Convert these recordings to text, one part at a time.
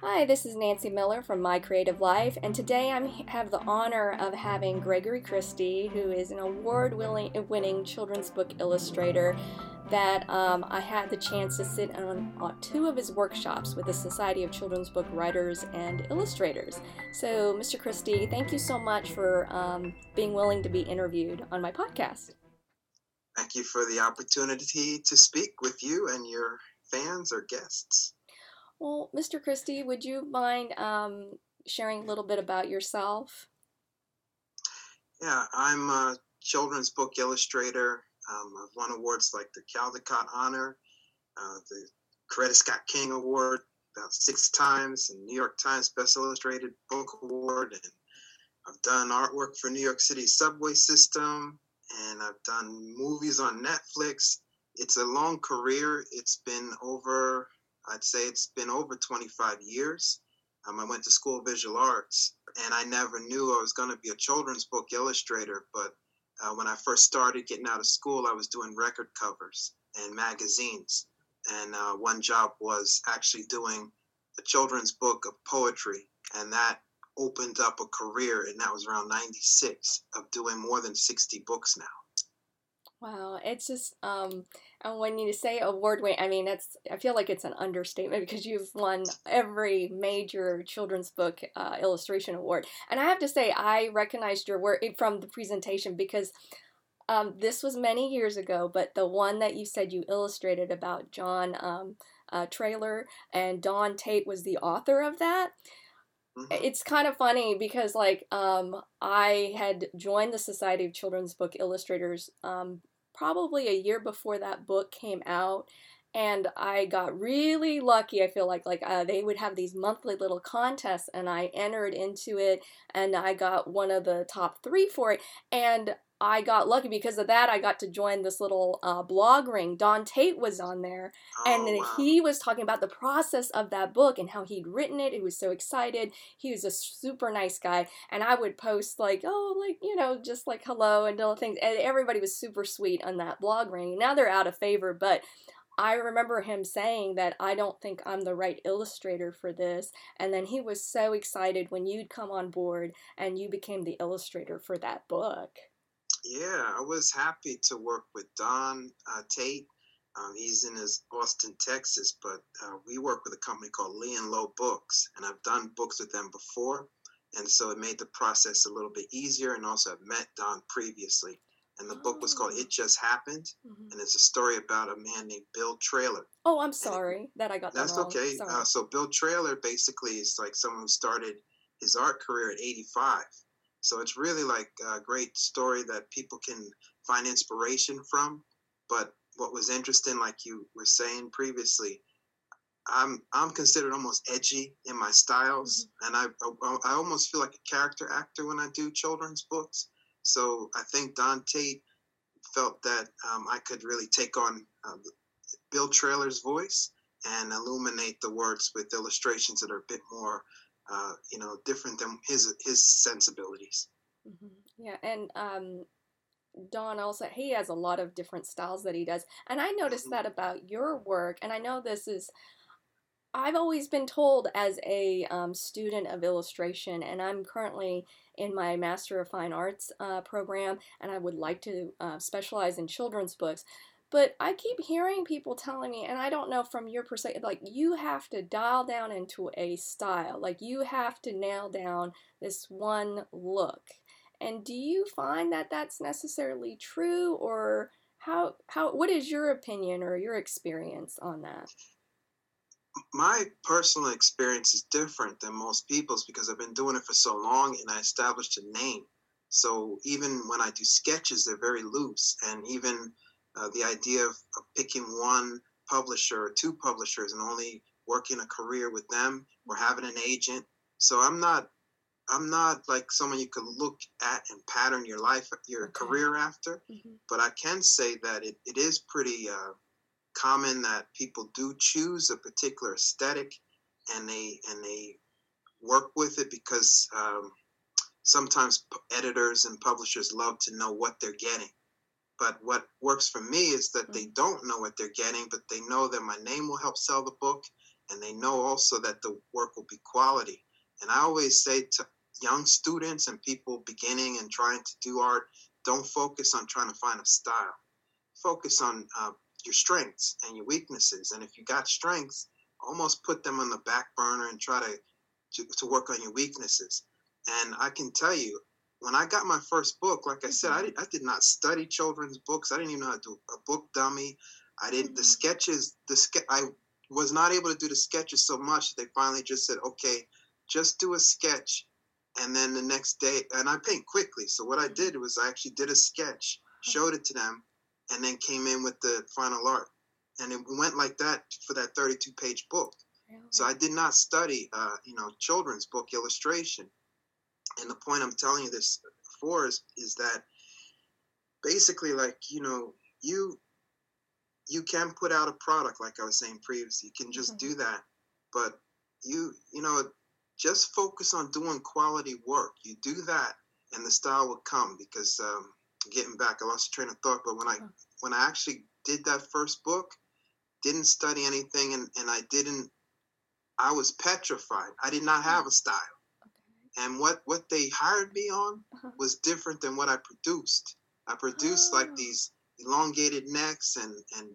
Hi, this is Nancy Miller from My Creative Life, and today I have the honor of having Gregory Christie, who is an award winning children's book illustrator. That um, I had the chance to sit on uh, two of his workshops with the Society of Children's Book Writers and Illustrators. So, Mr. Christie, thank you so much for um, being willing to be interviewed on my podcast. Thank you for the opportunity to speak with you and your fans or guests. Well, Mr. Christie, would you mind um, sharing a little bit about yourself? Yeah, I'm a children's book illustrator. Um, I've won awards like the Caldecott Honor, uh, the Coretta Scott King Award about six times, and New York Times Best Illustrated Book Award. And I've done artwork for New York City subway system, and I've done movies on Netflix. It's a long career. It's been over I'd say it's been over 25 years. Um, I went to school of visual arts, and I never knew I was going to be a children's book illustrator. But uh, when I first started getting out of school, I was doing record covers and magazines. And uh, one job was actually doing a children's book of poetry, and that opened up a career. And that was around 96 of doing more than 60 books now. Wow, it's just um, and when you say award winning, I mean that's I feel like it's an understatement because you've won every major children's book uh, illustration award, and I have to say I recognized your work from the presentation because um, this was many years ago, but the one that you said you illustrated about John um, uh, Traylor and Don Tate was the author of that mm-hmm. it's kind of funny because like um, I had joined the Society of Children's Book Illustrators um, probably a year before that book came out and I got really lucky. I feel like like uh, they would have these monthly little contests, and I entered into it, and I got one of the top three for it. And I got lucky because of that. I got to join this little uh, blog ring. Don Tate was on there, and oh, he was talking about the process of that book and how he'd written it. He was so excited. He was a super nice guy, and I would post like, oh, like you know, just like hello and little things. And everybody was super sweet on that blog ring. Now they're out of favor, but I remember him saying that I don't think I'm the right illustrator for this. And then he was so excited when you'd come on board and you became the illustrator for that book. Yeah, I was happy to work with Don uh, Tate. Um, he's in his Austin, Texas, but uh, we work with a company called Lee and Low Books, and I've done books with them before, and so it made the process a little bit easier. And also, I've met Don previously, and the oh. book was called oh. "It Just Happened," mm-hmm. and it's a story about a man named Bill Traylor. Oh, I'm sorry it, that I got that That's okay. Uh, so Bill Traylor basically is like someone who started his art career at 85 so it's really like a great story that people can find inspiration from. But what was interesting, like you were saying previously, I'm I'm considered almost edgy in my styles, mm-hmm. and I, I, I almost feel like a character actor when I do children's books. So I think Don Tate felt that um, I could really take on uh, Bill Traylor's voice and illuminate the words with illustrations that are a bit more uh, you know, different than his his sensibilities. Mm-hmm. Yeah, and um, Don also he has a lot of different styles that he does, and I noticed mm-hmm. that about your work, and I know this is. I've always been told as a um, student of illustration, and I'm currently in my Master of Fine Arts uh, program, and I would like to uh, specialize in children's books. But I keep hearing people telling me, and I don't know from your perspective, like you have to dial down into a style, like you have to nail down this one look. And do you find that that's necessarily true, or how how what is your opinion or your experience on that? My personal experience is different than most people's because I've been doing it for so long and I established a name. So even when I do sketches, they're very loose, and even uh, the idea of, of, picking one publisher or two publishers and only working a career with them or having an agent. So I'm not I'm not like someone you could look at and pattern your life, your okay. career after. Mm-hmm. But I can say that it, it is pretty uh, common that people do choose a particular aesthetic and they and they work with it because um, sometimes editors and publishers love to know what they're getting. But what works for me is that they mm. don't know what they're getting, but they know that my name will help sell the book and they know also that the work will be quality. And I always say to young students and people beginning and trying to do art, don't focus on trying to find a style. Focus on uh, your strengths and your weaknesses. And if you got strengths, almost put them on the back burner and try to, to, to work on your weaknesses. And I can tell you, when I got my first book, like I said, I did, I did not study children's books. I didn't even know how to do a book dummy. I didn't, the mm-hmm. sketches, the ske- I was not able to do the sketches so much they finally just said, okay, just do a sketch. And then the next day, and I paint quickly. So what I did was I actually did a sketch, showed it to them, and then came in with the final art. And it went like that for that 32 page book. So I did not study, uh, you know, children's book illustration. And the point I'm telling you this for is, is that basically, like, you know, you you can put out a product like I was saying previously. You can just mm-hmm. do that. But you, you know, just focus on doing quality work. You do that and the style will come because um, getting back, I lost a train of thought. But when I when I actually did that first book, didn't study anything, and and I didn't, I was petrified. I did not have a style. And what what they hired me on uh-huh. was different than what I produced. I produced oh. like these elongated necks and and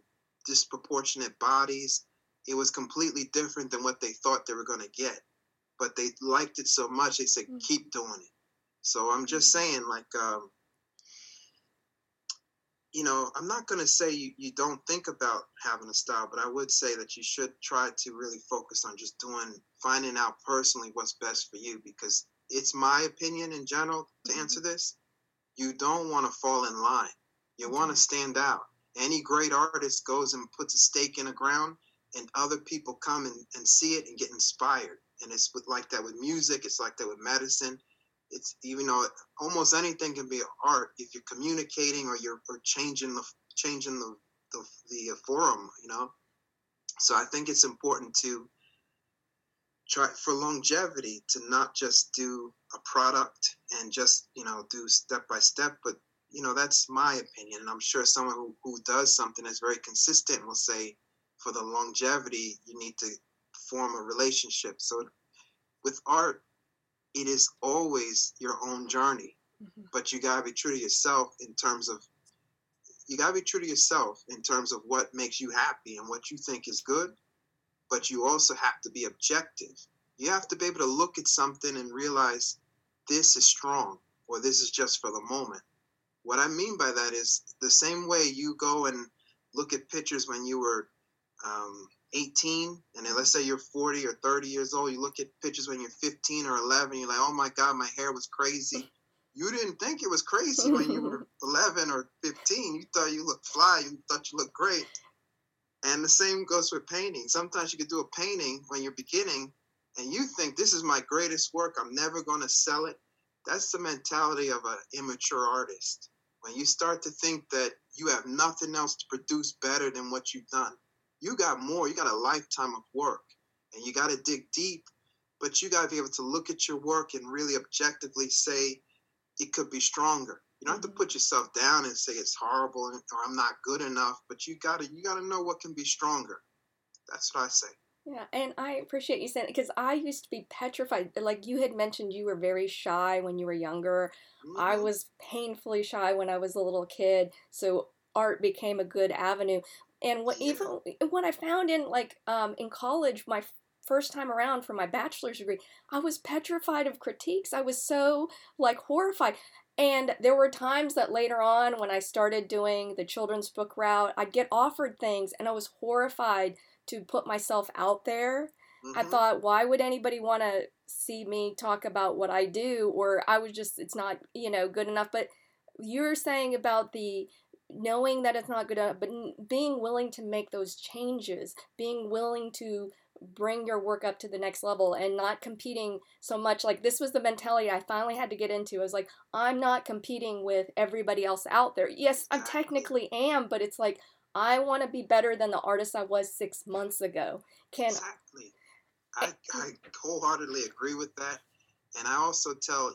disproportionate bodies. It was completely different than what they thought they were going to get, but they liked it so much they said, mm. "Keep doing it." So I'm just mm. saying, like. Um, you know, I'm not going to say you, you don't think about having a style, but I would say that you should try to really focus on just doing, finding out personally what's best for you because it's my opinion in general to mm-hmm. answer this. You don't want to fall in line. You want to stand out. Any great artist goes and puts a stake in the ground, and other people come and, and see it and get inspired. And it's with, like that with music, it's like that with medicine it's even though almost anything can be art if you're communicating or you're or changing the changing the, the the forum you know so i think it's important to try for longevity to not just do a product and just you know do step by step but you know that's my opinion and i'm sure someone who, who does something that's very consistent will say for the longevity you need to form a relationship so with art it is always your own journey. Mm-hmm. But you gotta be true to yourself in terms of you gotta be true to yourself in terms of what makes you happy and what you think is good. But you also have to be objective. You have to be able to look at something and realize this is strong or this is just for the moment. What I mean by that is the same way you go and look at pictures when you were um, 18 and then let's say you're 40 or 30 years old you look at pictures when you're 15 or 11 you're like oh my god my hair was crazy you didn't think it was crazy when you were 11 or 15 you thought you looked fly you thought you looked great and the same goes with painting sometimes you could do a painting when you're beginning and you think this is my greatest work i'm never going to sell it that's the mentality of an immature artist when you start to think that you have nothing else to produce better than what you've done you got more. You got a lifetime of work, and you got to dig deep. But you got to be able to look at your work and really objectively say it could be stronger. You don't have to put yourself down and say it's horrible or I'm not good enough. But you gotta you gotta know what can be stronger. That's what I say. Yeah, and I appreciate you saying it because I used to be petrified. Like you had mentioned, you were very shy when you were younger. Mm-hmm. I was painfully shy when I was a little kid. So art became a good avenue. And what even when I found in like um, in college, my first time around for my bachelor's degree, I was petrified of critiques. I was so like horrified. And there were times that later on, when I started doing the children's book route, I'd get offered things and I was horrified to put myself out there. Mm-hmm. I thought, why would anybody want to see me talk about what I do? Or I was just, it's not, you know, good enough. But you're saying about the knowing that it's not good enough, but being willing to make those changes, being willing to bring your work up to the next level and not competing so much like this was the mentality I finally had to get into. I was like, I'm not competing with everybody else out there. Yes, I technically am, but it's like I want to be better than the artist I was six months ago. Can exactly. I, I wholeheartedly agree with that. And I also tell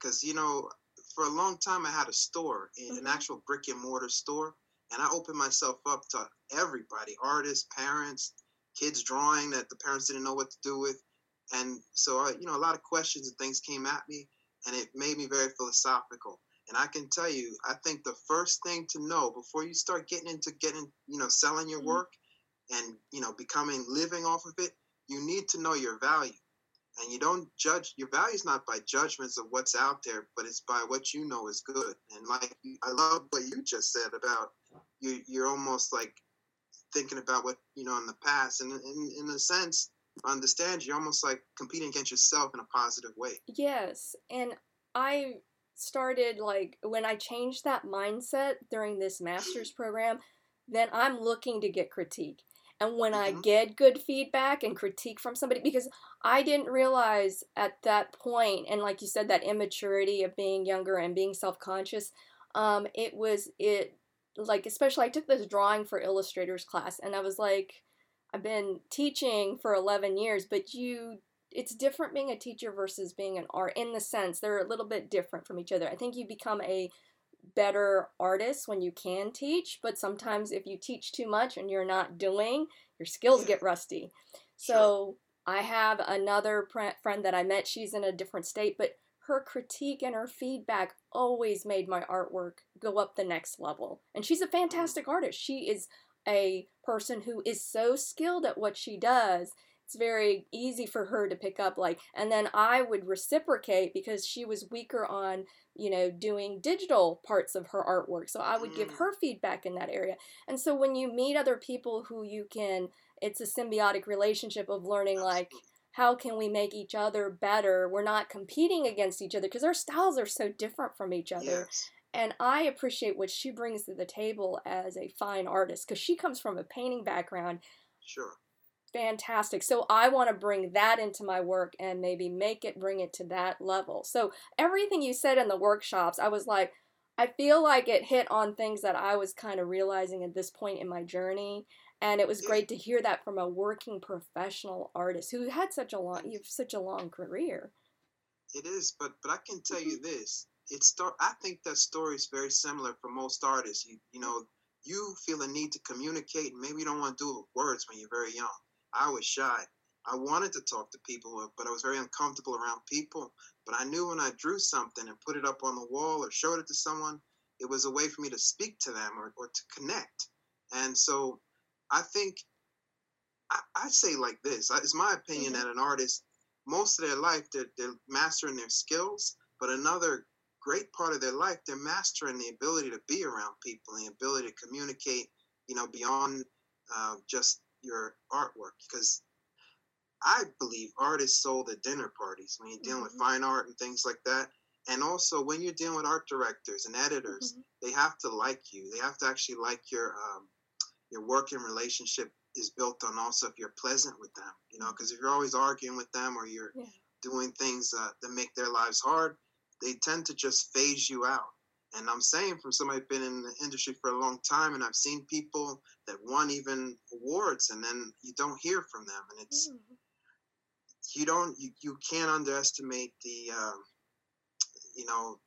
because you know for a long time, I had a store, mm-hmm. an actual brick and mortar store, and I opened myself up to everybody, artists, parents, kids drawing that the parents didn't know what to do with. And so, I, you know, a lot of questions and things came at me, and it made me very philosophical. And I can tell you, I think the first thing to know before you start getting into getting, you know, selling your mm-hmm. work and, you know, becoming living off of it, you need to know your value. And you don't judge your value is not by judgments of what's out there, but it's by what you know is good. And like I love what you just said about you you're almost like thinking about what you know in the past and in, in a sense understand you're almost like competing against yourself in a positive way yes and i started like when I changed that mindset during this master's program, then I'm looking to get critique. And when mm-hmm. I get good feedback and critique from somebody, because I didn't realize at that point, and like you said, that immaturity of being younger and being self conscious, um, it was, it, like, especially I took this drawing for illustrators class, and I was like, I've been teaching for 11 years, but you it's different being a teacher versus being an art in the sense they're a little bit different from each other. I think you become a better artist when you can teach, but sometimes if you teach too much and you're not doing, your skills get rusty. So I have another friend that I met, she's in a different state, but her critique and her feedback always made my artwork go up the next level. And she's a fantastic artist. She is a person who is so skilled at what she does it's very easy for her to pick up like and then i would reciprocate because she was weaker on you know doing digital parts of her artwork so i would mm. give her feedback in that area and so when you meet other people who you can it's a symbiotic relationship of learning like how can we make each other better we're not competing against each other because our styles are so different from each other yes. and i appreciate what she brings to the table as a fine artist because she comes from a painting background sure fantastic. So I want to bring that into my work and maybe make it bring it to that level. So everything you said in the workshops, I was like, I feel like it hit on things that I was kind of realizing at this point in my journey. And it was great to hear that from a working professional artist who had such a long, you've such a long career. It is, but but I can tell you mm-hmm. this: it's start. I think that story is very similar for most artists. You you know, you feel a need to communicate, and maybe you don't want to do it with words when you're very young. I was shy. I wanted to talk to people, but I was very uncomfortable around people. But I knew when I drew something and put it up on the wall or showed it to someone, it was a way for me to speak to them or, or to connect. And so I think I, I say like this it's my opinion mm-hmm. that an artist, most of their life, they're, they're mastering their skills, but another great part of their life, they're mastering the ability to be around people, the ability to communicate, you know, beyond uh, just your artwork because I believe art is sold at dinner parties when you're dealing mm-hmm. with fine art and things like that. And also when you're dealing with art directors and editors, mm-hmm. they have to like you. They have to actually like your um, your working relationship is built on also if you're pleasant with them. You know, because if you're always arguing with them or you're yeah. doing things uh, that make their lives hard, they tend to just phase you out. And I'm saying from somebody been in the industry for a long time, and I've seen people that won even awards, and then you don't hear from them, and it's mm-hmm. you don't you, you can't underestimate the uh, you know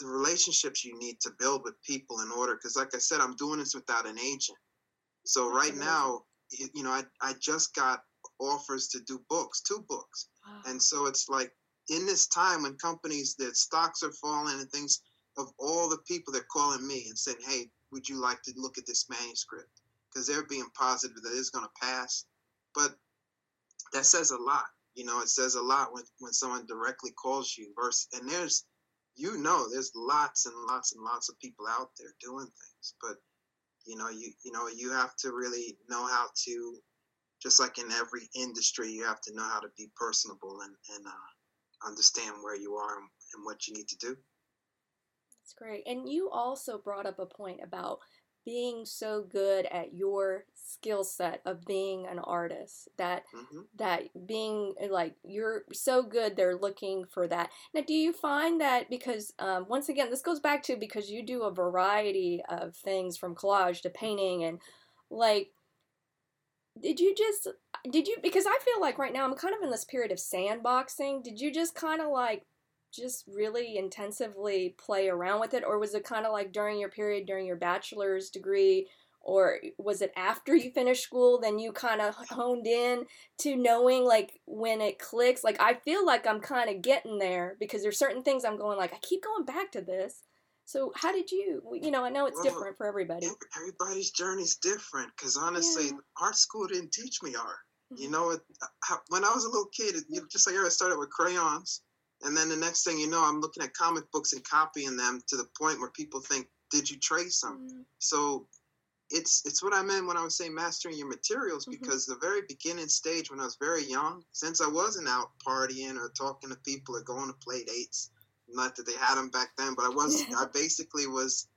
the relationships you need to build with people in order. Because like I said, I'm doing this without an agent. So That's right amazing. now, you know, I I just got offers to do books, two books, wow. and so it's like in this time when companies that stocks are falling and things of all the people that are calling me and saying, "Hey, would you like to look at this manuscript?" Because they're being positive that it's going to pass, but that says a lot. You know, it says a lot when when someone directly calls you. Versus, and there's, you know, there's lots and lots and lots of people out there doing things, but you know, you you know, you have to really know how to, just like in every industry, you have to know how to be personable and and uh, understand where you are and, and what you need to do. That's great. And you also brought up a point about being so good at your skill set of being an artist that mm-hmm. that being uh, like you're so good they're looking for that now do you find that because um, once again this goes back to because you do a variety of things from collage to painting and like did you just did you because i feel like right now i'm kind of in this period of sandboxing did you just kind of like just really intensively play around with it? Or was it kind of like during your period during your bachelor's degree or was it after you finished school then you kind of honed in to knowing like when it clicks? Like i feel like i'm kind of getting there because there's certain things i'm going like i keep going back to this. So how did you you know i know it's well, different for everybody. everybody's journey is different because honestly yeah. art school didn't teach me art. Mm-hmm. you know it, uh, when i was a little kid it, just like i started with crayons and then the next thing you know i'm looking at comic books and copying them to the point where people think did you trace them mm-hmm. so it's it's what I meant when I was saying mastering your materials mm-hmm. because the very beginning stage when I was very young, since I wasn't out partying or talking to people or going to play dates, not that they had them back then, but I was I basically was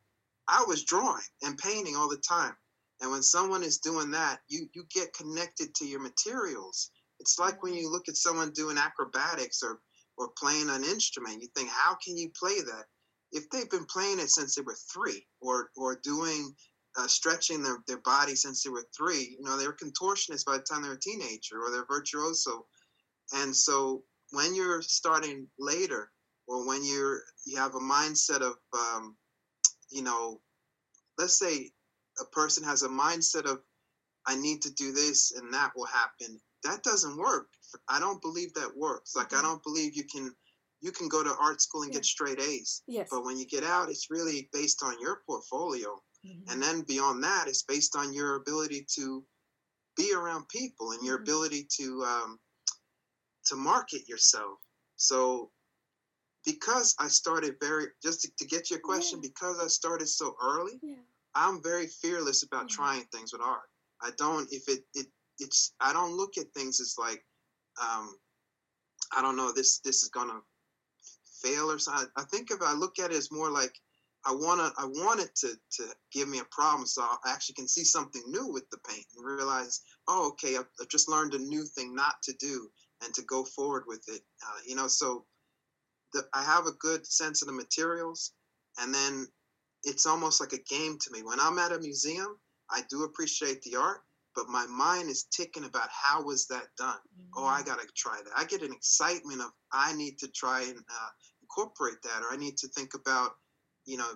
I was drawing and painting all the time. And when someone is doing that, you you get connected to your materials. It's like when you look at someone doing acrobatics or or playing an instrument, you think, how can you play that? If they've been playing it since they were three, or or doing uh, stretching their, their body since they were three. You know, they were contortionists by the time they were a teenager or they're virtuoso. And so when you're starting later or when you're, you have a mindset of, um, you know, let's say a person has a mindset of, I need to do this and that will happen. That doesn't work. I don't believe that works. Like, mm-hmm. I don't believe you can you can go to art school and yeah. get straight A's. Yes. But when you get out, it's really based on your portfolio. Mm-hmm. And then beyond that, it's based on your ability to be around people and your mm-hmm. ability to um, to market yourself. So because I started very just to, to get your question, yeah. because I started so early, yeah. I'm very fearless about yeah. trying things with art. I don't if it it it's I don't look at things as like um, I don't know this this is gonna fail or something. I think if I look at it as more like I wanna I want it to to give me a problem so I actually can see something new with the paint and realize oh okay I've, just learned a new thing not to do and to go forward with it uh, you know so the, I have a good sense of the materials and then it's almost like a game to me when I'm at a museum I do appreciate the art but my mind is ticking about how was that done mm-hmm. oh I gotta try that I get an excitement of I need to try and uh, incorporate that or I need to think about you know,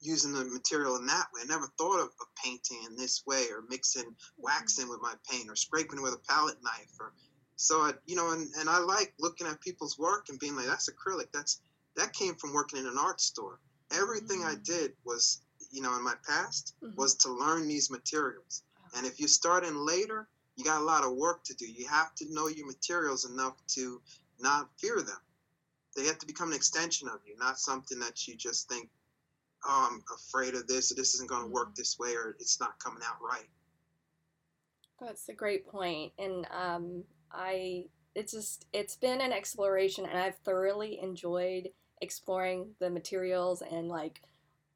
using the material in that way. I never thought of, of painting in this way or mixing wax in with my paint or scraping with a palette knife or so I, you know, and, and I like looking at people's work and being like, that's acrylic. That's that came from working in an art store. Everything mm-hmm. I did was, you know, in my past mm-hmm. was to learn these materials. And if you start in later, you got a lot of work to do. You have to know your materials enough to not fear them. They have to become an extension of you, not something that you just think oh, I'm afraid of this, or this isn't going to work mm-hmm. this way, or it's not coming out right. That's a great point, and um, I it's just it's been an exploration, and I've thoroughly enjoyed exploring the materials and like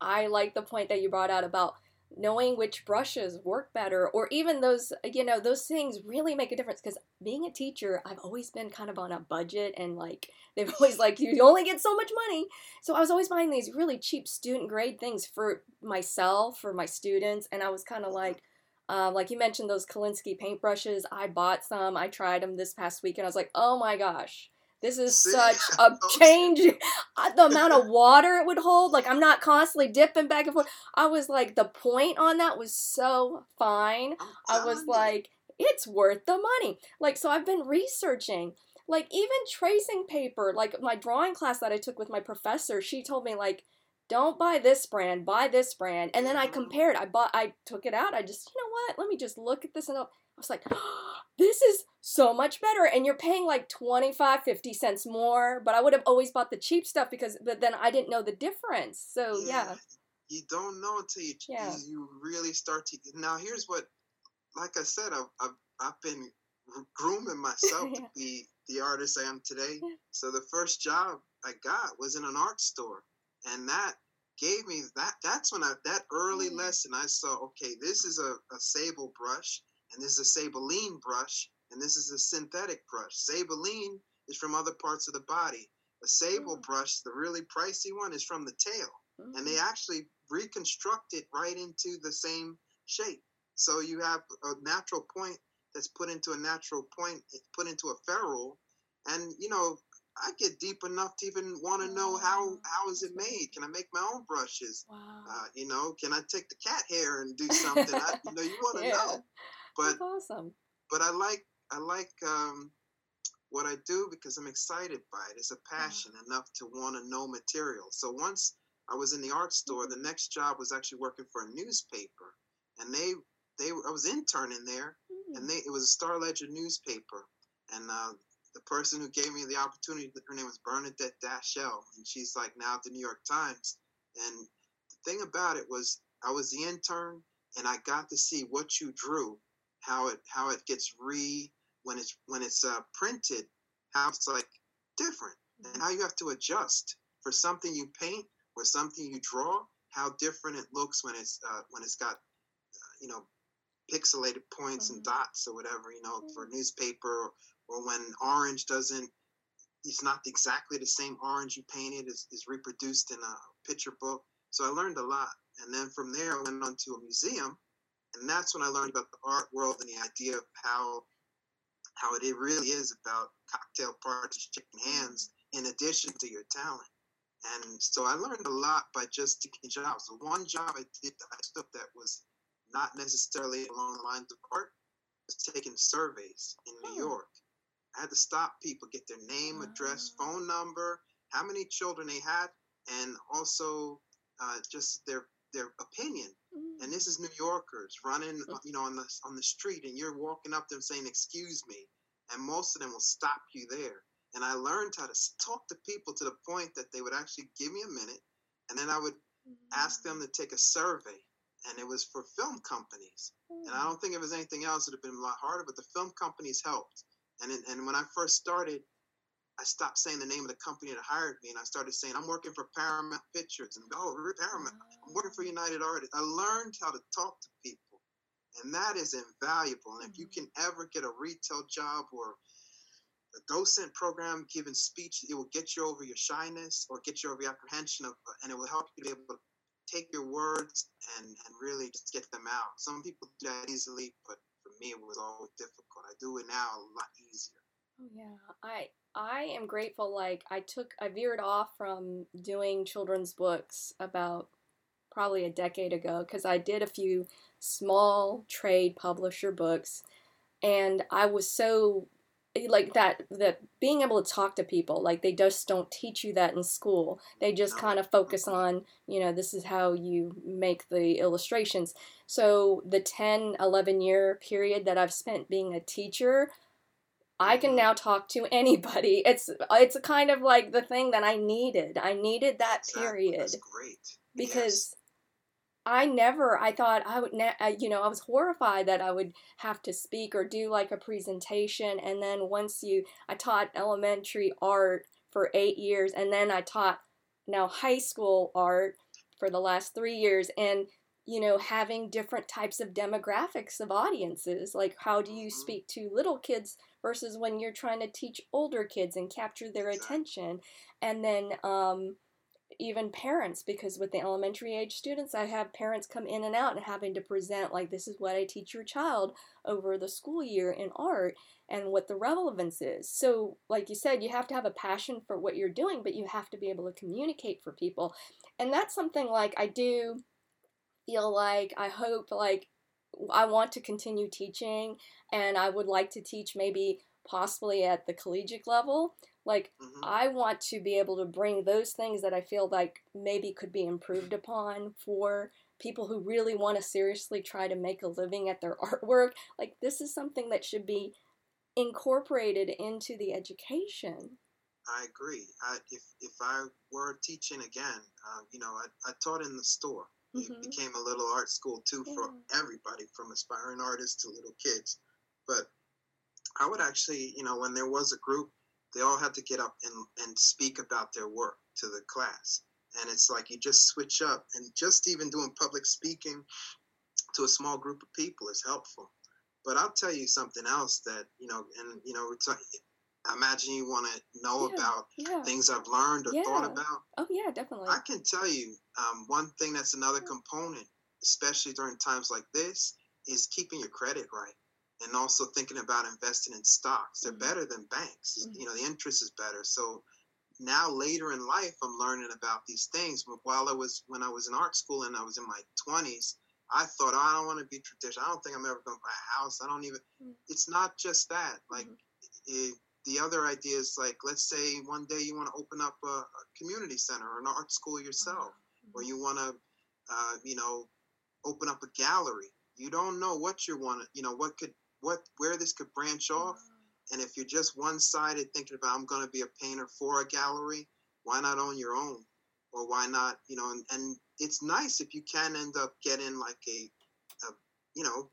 I like the point that you brought out about knowing which brushes work better or even those you know those things really make a difference because being a teacher i've always been kind of on a budget and like they've always like you only get so much money. So i was always buying these really cheap student grade things for myself for my students and i was kind of like uh, like you mentioned those Kolinsky paintbrushes i bought some i tried them this past week and i was like oh my gosh this is See? such a change. Uh, the amount of water it would hold. Like, I'm not constantly dipping back and forth. I was like, the point on that was so fine. I was like, it's worth the money. Like, so I've been researching. Like, even tracing paper, like my drawing class that I took with my professor, she told me, like, don't buy this brand, buy this brand. And then I compared. I bought, I took it out. I just, you know what? Let me just look at this and I was like, oh, this is so much better and you're paying like 25 50 cents more but i would have always bought the cheap stuff because but then i didn't know the difference so yeah, yeah. you don't know until you, yeah. you really start to now here's what like i said i've, I've, I've been grooming myself yeah. to be the artist i am today so the first job i got was in an art store and that gave me that that's when i that early mm. lesson i saw okay this is a, a sable brush and this is a Sabeline brush, and this is a synthetic brush. Sabeline is from other parts of the body. A sable mm. brush, the really pricey one, is from the tail, mm. and they mm. actually reconstruct it right into the same shape. So you have a natural point that's put into a natural point, put into a ferrule, and you know I get deep enough to even want to know how how is it made? Can I make my own brushes? Wow. Uh, you know, can I take the cat hair and do something? I, you know, you want to Yeah. know. But That's awesome. but I like I like um, what I do because I'm excited by it. It's a passion enough to want to know material. So once I was in the art store, the next job was actually working for a newspaper, and they they I was interning there, Mm. and they it was a Star Ledger newspaper, and uh, the person who gave me the opportunity, her name was Bernadette Dashell, and she's like now at the New York Times. And the thing about it was, I was the intern, and I got to see what you drew, how it how it gets re when it's when it's uh, printed, how it's like different, and how you have to adjust for something you paint or something you draw, how different it looks when it's uh, when it's got uh, you know pixelated points and Mhm. dots or whatever you know for newspaper or when orange doesn't it's not exactly the same orange you painted is, is reproduced in a picture book. So i learned a lot. And then from there i went on to a museum and that's when i learned about the art world and the idea of how how it really is about cocktail parties shaking hands in addition to your talent and so i learned a lot by just taking jobs the one job i did i took that was not necessarily along the lines of art was taking surveys in new Oh. york I had to stop people, get their name, address, Ah. phone number, how many children they had, and also uh, just their their opinion. Mm. And this is New Yorkers running, Mm. you know, on the on the street, and you're walking up to them saying, "Excuse me," and most of them will stop you there. And I learned how to talk to people to the point that they would actually give me a minute, and then I would ask them to take a survey, and it was for film companies. And I don't think it was anything else that would have been a lot harder, but the film companies helped. And and when I first started, I stopped saying the name of the company that hired me, and I started saying I'm working for Paramount Pictures, and oh, Paramount. Mm-hmm. I'm working for United Artists. I learned how to talk to people, and that is invaluable. And if you mm-hmm. can ever get a retail job or a docent program giving speech, it will get you over your shyness or get you over your apprehension of, and it will help you be able to take your words and, and really just get them out. Some people do that easily, but for me, it was always difficult. I do it now a lot easier. Oh yeah, I I am grateful. Like I took I veered off from doing children's books about probably a decade ago because I did a few small trade publisher books, and I was so eh, like that that being able to talk to people like they just don't teach you that in school. They just oh. kind of focus on you know this is how you make the illustrations. So the 10 11 year period that i've spent being a teacher I can now talk to anybody. It's it's kind of like the thing that I needed. I needed that Exactly. period That's great. because I never I thought I would ne- I- you know I was horrified that I would have to speak or do like a presentation and then once you I taught elementary art for 8 years and then I taught now high school art for the last 3 years and you know having different types of demographics of audiences like how do you Mhm. speak to little kids versus when you're trying to teach older kids and capture their attention? And then um even parents because with the elementary age students i have parents come in and out and having to present like this is what i teach your child over the school year in art and what the relevance is. So like you said you have to have a passion for what you're doing but you have to be able to communicate for people. And that's something like i do feel like i hope like i want to continue teaching and i would like to teach maybe possibly at the collegiate level like Mhm. I want to be able to bring those things that I feel like maybe could be improved upon for people who really want to seriously try to make a living at their artwork. Like, this is something that should be incorporated into the education. I agree. I, if if I were teaching again, uh, you know, I, I taught in the store. It Mhm. became a little art school too for everybody, from aspiring artists to little kids. But I would actually, you know, when there was a group, they all had to get up and, and speak about their work to the class. And it's like you just switch up, and just even doing public speaking to a small group of people is helpful. But I'll tell you something else that you know, and you know, it's, I imagine you want to know Yeah. about Yeah. things I've learned or thought about. Oh, yeah, definitely. I can tell you um, one thing that's another component, especially during times like this, is keeping your credit right. and also thinking about investing in stocks. They're Mhm. better than banks. Mhm. You know, the interest is better. So now later in life, I'm learning about these things. But while I was when I was in art school and I was in my 20s, I thought, oh, I don't want to be traditional. I don't think I'm ever going to buy a house. I don't even. Mm. It's not just that. Like Mhm. it, the other idea is like, let's say one day you want to open up a, a community center or an art school yourself, or you want to, uh, you know, open up a gallery. You don't know what you want. to You know what could what where this could branch off. And if you're just one sided thinking about, I'm going to be a painter for a gallery, why not own your own? Or why not, you know, and, and it's nice if you can end up getting like a, a you know,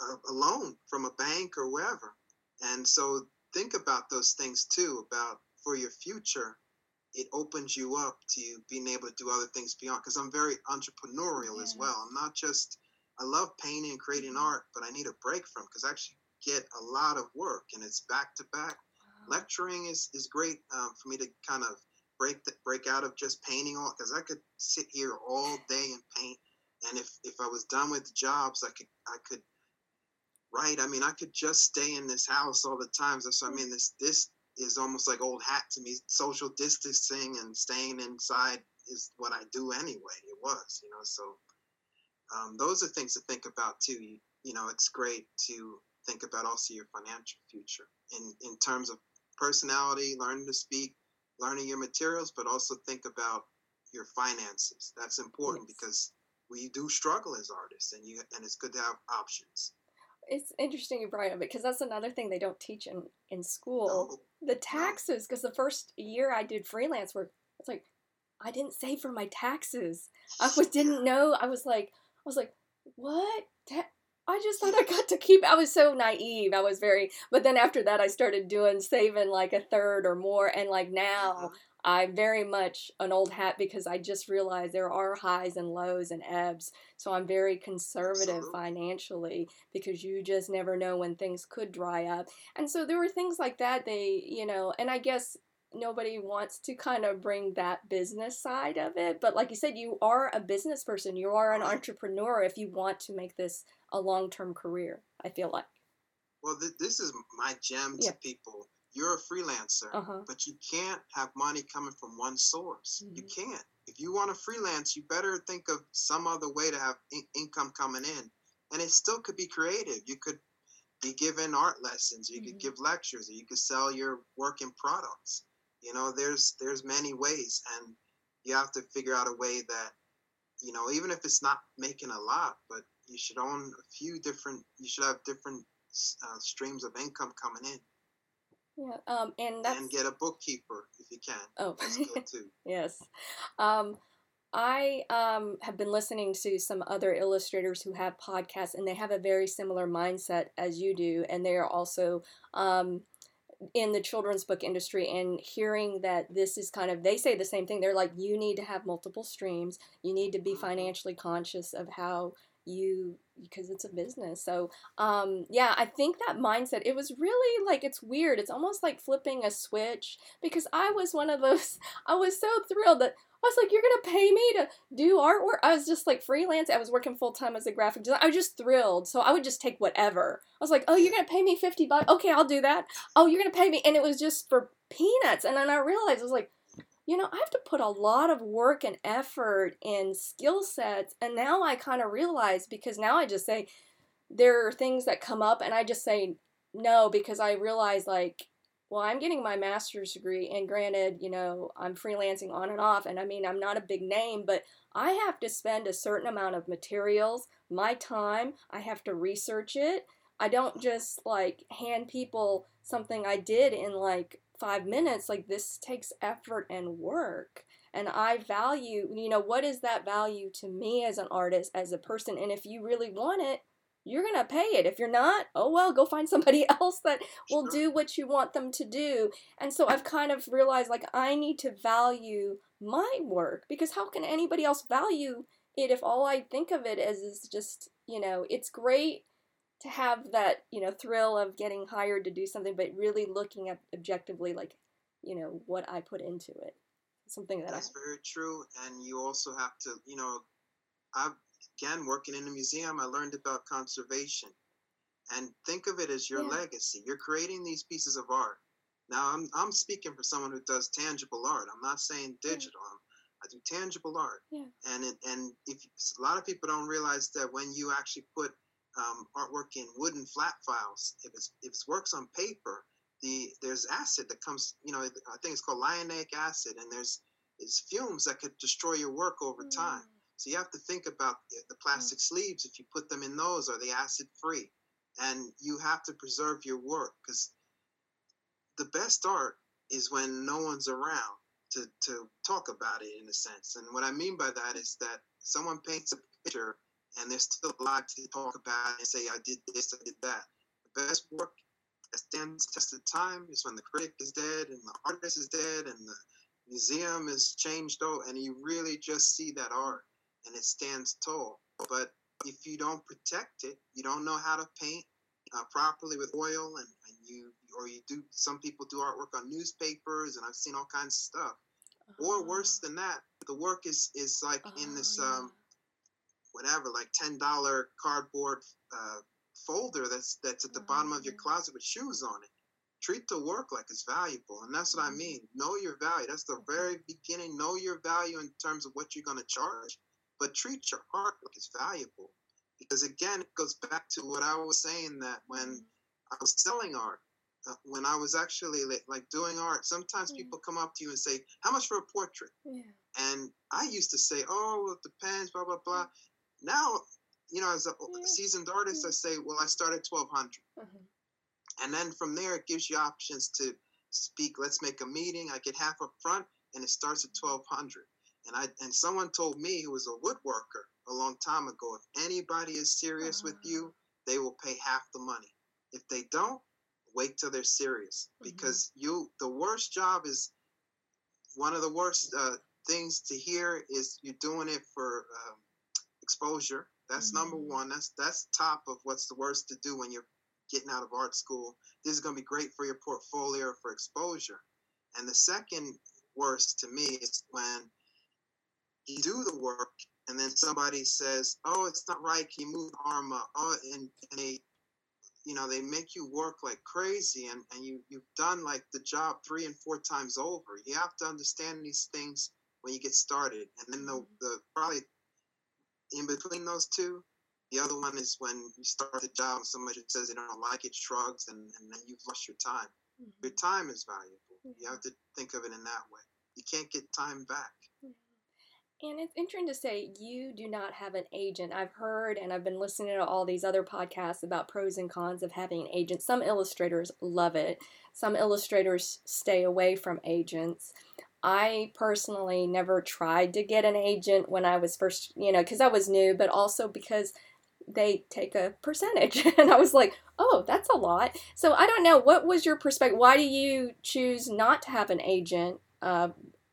a, a loan from a bank or wherever. And so think about those things too, about for your future. It opens you up to being able to do other things beyond. Because I'm very entrepreneurial as well. I'm not just, I love painting and creating art, but I need a break from because I actually get a lot of work and it's back to back. Lecturing is, is great um, for me to kind of break the, break out of just painting all because I could sit here all day and paint. And if, if I was done with jobs, I could I could write. I mean, I could just stay in this house all the time. So I mean, this this is almost like old hat to me. Social distancing and staying inside is what I do anyway. It was, you know. So um, those are things to think about too. You, you know, it's great to think about also your financial future in in terms of personality, learning to speak, learning your materials, but also think about your finances. That's important Yes. because we do struggle as artists, and you and it's good to have options. It's interesting you brought it up because that's another thing they don't teach in, in school. No, The taxes, because the first year I did freelance work, it's like I didn't save for my taxes. I was didn't know. I was like, I was like, what? Ta- I just thought I got to keep. I was so naive. I was very. But then after that, I started doing saving like a third or more, and like now uh-huh. I'm very much an old hat because I just realized there are highs and lows and ebbs. So I'm very conservative financially because you just never know when things could dry up. And so there were things like that. They, you know, and I guess nobody wants to kind of bring that business side of it. But like you said, you are a business person, you are an entrepreneur if you want to make this a long term career, I feel like. Well, th- this is my gem Yeah. to people. You're a freelancer, Uh huh. but you can't have money coming from one source. You Mhm. can't. If you want to freelance, you better think of some other way to have in- income coming in. And it still could be creative. You could be given art lessons, you Mhm. could give lectures, or you could sell your work in products. You know, there's there's many ways, and you have to figure out a way that, you know, even if it's not making a lot, but you should own a few different. You should have different uh, streams of income coming in, Yeah. Um, and that's and get a bookkeeper if you can. oh, That's good too. yes. Um, I um, have been listening to some other illustrators who have podcasts, and they have a very similar mindset as you do, and they are also um, in the children's book industry. And hearing that this is kind of, they say the same thing. They're like, you need to have multiple streams. You need to be Mhm. financially conscious of how you because it's a business so um yeah i think that mindset it was really like it's weird it's almost like flipping a switch because i was one of those i was so thrilled that I was like, "You're gonna pay me to do artwork?" I was just like freelance. I was working full time as a graphic designer. I was just thrilled, so I would just take whatever. I was like, "Oh, you're gonna pay me fifty bucks? Okay, I'll do that. Oh, you're gonna pay me," and it was just for peanuts. And then I realized I was like, you know, I have to put a lot of work and effort and skill sets. And now I kind of realize because now I just say there are things that come up, and I just say no because I realize like well, I'm getting my master's degree, and granted, you know, I'm freelancing on and off, and I mean, I'm not a big name, but I have to spend a certain amount of materials, my time, I have to research it. I don't just like hand people something I did in like five minutes. Like, this takes effort and work. And I value, you know, what is that value to me as an artist, as a person? And if you really want it, you're going to pay it. If you're not, oh well, go find somebody else that will do what you want them to do. And so I've kind of realized like I need to value my work because how can anybody else value it if all I think of it is is just, you know, it's great to have that, you know, thrill of getting hired to do something, but really looking at objectively like, you know, what I put into it. Something that That's I very true. And you also have to, you know, I again working in a museum, I learned about conservation. and think of it as your Yeah. legacy. You're creating these pieces of art. Now, I'm, I'm speaking for someone who does tangible art. I'm not saying digital. I'm, I do tangible art. Yeah. And it, and if a lot of people don't realize that when you actually put um, artwork in wooden flat files, if it's if it's works on paper, the there's acid that comes. You know, I think it's called lyonic acid, and there's it's fumes that could destroy your work over time. So you have to think about the, the plastic sleeves. If you put them in those, are they acid free? And you have to preserve your work because the best art is when no one's around to, to talk about it in a sense. And what I mean by that is that someone paints a picture and there's still a lot to talk about and say, I did this, I did that. The best work that stands the test of time is when the critic is dead and the artist is dead and the museum is changed though, and you really just see that art and it stands tall. But if you don't protect it, you don't know how to paint uh, properly with oil, and, and you or you do. Some people do artwork on newspapers, and I've seen all kinds of stuff. Or worse than that, the work is is like in this Oh, um, whatever, like ten dollar cardboard uh, folder that's that's at the bottom of your Oh. closet with shoes on it. Treat the work like it's valuable, and that's what I Mhm. mean. Know your value. That's the very beginning. Know your value in terms of what you're going to charge, but treat your art like it's valuable. Because again, it goes back to what I was saying that when I was selling art, uh, when I was actually like, like doing art, sometimes Mm. people come up to you and say, "How much for a portrait?" Yeah. And I used to say, "Oh, well, it depends." Blah blah blah. Now, you know, as a seasoned artist, I say, "Well, I start at twelve hundred, Mhm. and then from there, it gives you options to speak. Let's make a meeting. I get half up front, and it starts at twelve hundred. And I and someone told me who was a woodworker a long time ago, if anybody is serious with you, they will pay half the money. If they don't, wait till they're serious Mhm. because you the worst job is one of the worst uh, things to hear is you're doing it for um, exposure. That's number Mhm. one. That's that's top of what's the worst to do when you're getting out of art school. This is going to be great for your portfolio for exposure. And the second worst to me is when you do the work and then somebody says, "Oh, it's not right. Can you move arm up?" Oh, and, and they, you know, they make you work like crazy, and and you you've done like the job three and four times over. You have to understand these things when you get started, and then the the probably in between those two. The other one is when you start the job and somebody says they don't like it, shrugs, and, and then you've lost your time. Your Mhm. time is valuable. You have to think of it in that way. You can't get time back. And it's interesting to say you do not have an agent. I've heard and I've been listening to all these other podcasts about pros and cons of having an agent. Some illustrators love it, some illustrators stay away from agents. I personally never tried to get an agent when I was first, you know, because I was new, but also because they take a percentage. and I was like, oh, that's a lot. So I don't know. What was your perspective? Why do you choose not to have an agent? Uh,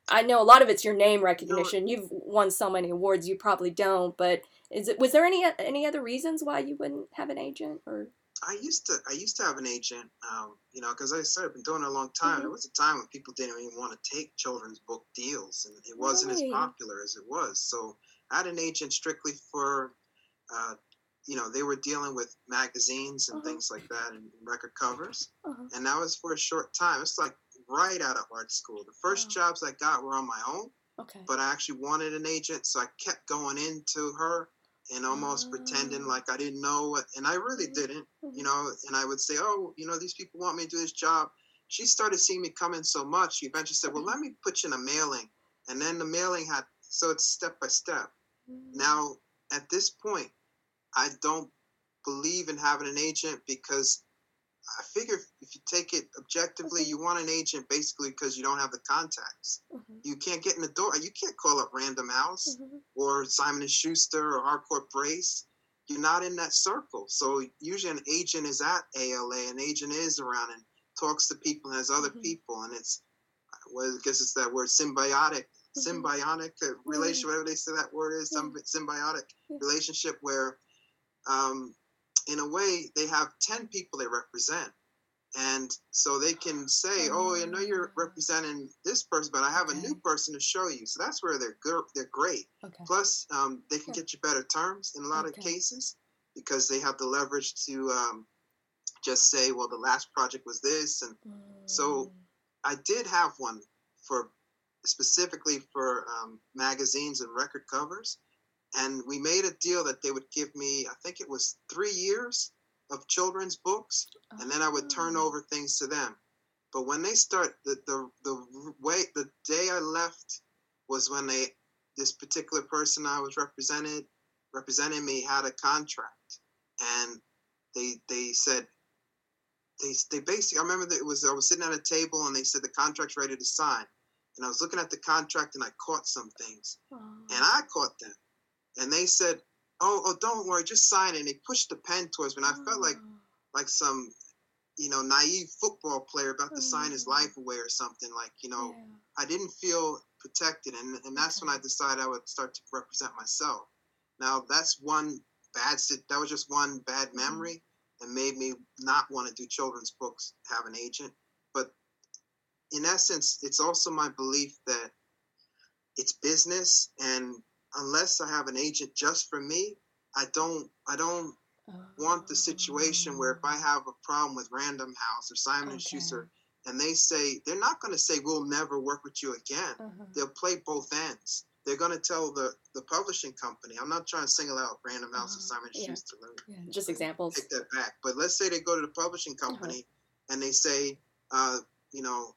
I know a lot of it's your name recognition. You've won so many awards, you probably don't. But is it was there any any other reasons why you wouldn't have an agent or? I used to I used to have an agent, um, you know, because I said I've been doing it a long time. There Mhm. was a time when people didn't even want to take children's book deals, and it wasn't as popular as it was. So I had an agent strictly for, uh, you know, they were dealing with magazines and Uh-huh. things like that and record covers, Uh-huh. and that was for a short time. It's like right out of art school. The first Wow. jobs I got were on my own, Okay. but I actually wanted an agent, so I kept going into her and almost pretending like I didn't know what, and I really didn't you know, and I would say, oh, you know, these people want me to do this job. She started seeing me come in so much, she eventually said, well, let me put you in a mailing. And then the mailing had, so it's step by step. Mm. Now, at this point, I don't believe in having an agent because I figure if- you take it objectively, you want an agent basically because you don't have the contacts. Mhm. You can't get in the door. You can't call up Random House Mhm. or Simon and Schuster or Harcourt Brace. You're not in that circle. So usually an agent is at ALA, an agent is around and talks to people and has other Mhm. people, and it's well, I guess it's that word symbiotic, Mhm. symbiotic uh, relation, whatever they say that word is, some symbiotic relationship where, um, in a way, they have ten people they represent. And so they can say, "Oh, I know you're Ah. representing this person, but I have a new person to show you." So that's where they're good. They're great. Okay. Plus, um, they can get you better terms in a lot Okay. of cases because they have the leverage to um, just say, well, the last project was this. And Mm. so I did have one for specifically for um, magazines and record covers. And we made a deal that they would give me, I think it was three years of children's books, and then I would turn Oh. over things to them. But when they start, the, the, the way, the day I left was when they, this particular person I was represented, representing me had a contract. And they, they said, they, they basically, I remember that it was, I was sitting at a table and they said the contract's ready to sign. And I was looking at the contract and I caught some things and I caught them. And they said, "Oh, oh, don't worry, just sign it." And they pushed the pen towards me, and I felt like oh. like some, you know, naive football player about to sign his Oh. life away or something. Like, you know, I didn't feel protected, and and that's when I decided I would start to represent myself. Now that's one bad. sit- That was just one bad mm-hmm. memory, and made me not want to do children's books. Have an agent, but in essence, it's also my belief that it's business, and unless I have an agent just for me, I don't. I don't want the situation where if I have a problem with Random House or Simon and Schuster, and they say they're not going to say we'll never work with you again. Uh-huh. They'll play both ends. They're going to tell the the publishing company. I'm not trying to single out Random House or Uh, Simon yeah. Schuster. Me Yeah, just examples. take that back. But let's say they go to the publishing Uh-huh. company and they say, uh, you know,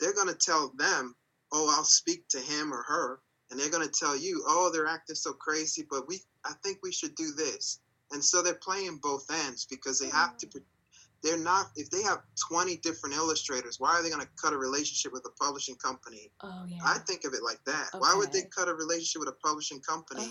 they're going to tell them, oh, I'll speak to him or her, and they're going to tell you, oh, they're acting so crazy, but we, I think we should do this. And so they're playing both ends because they have to. Mm. They're not. If they have 20 different illustrators, why are they going to cut a relationship with a publishing company? Oh yeah. I think of it like that. Why would they cut a relationship with a publishing company?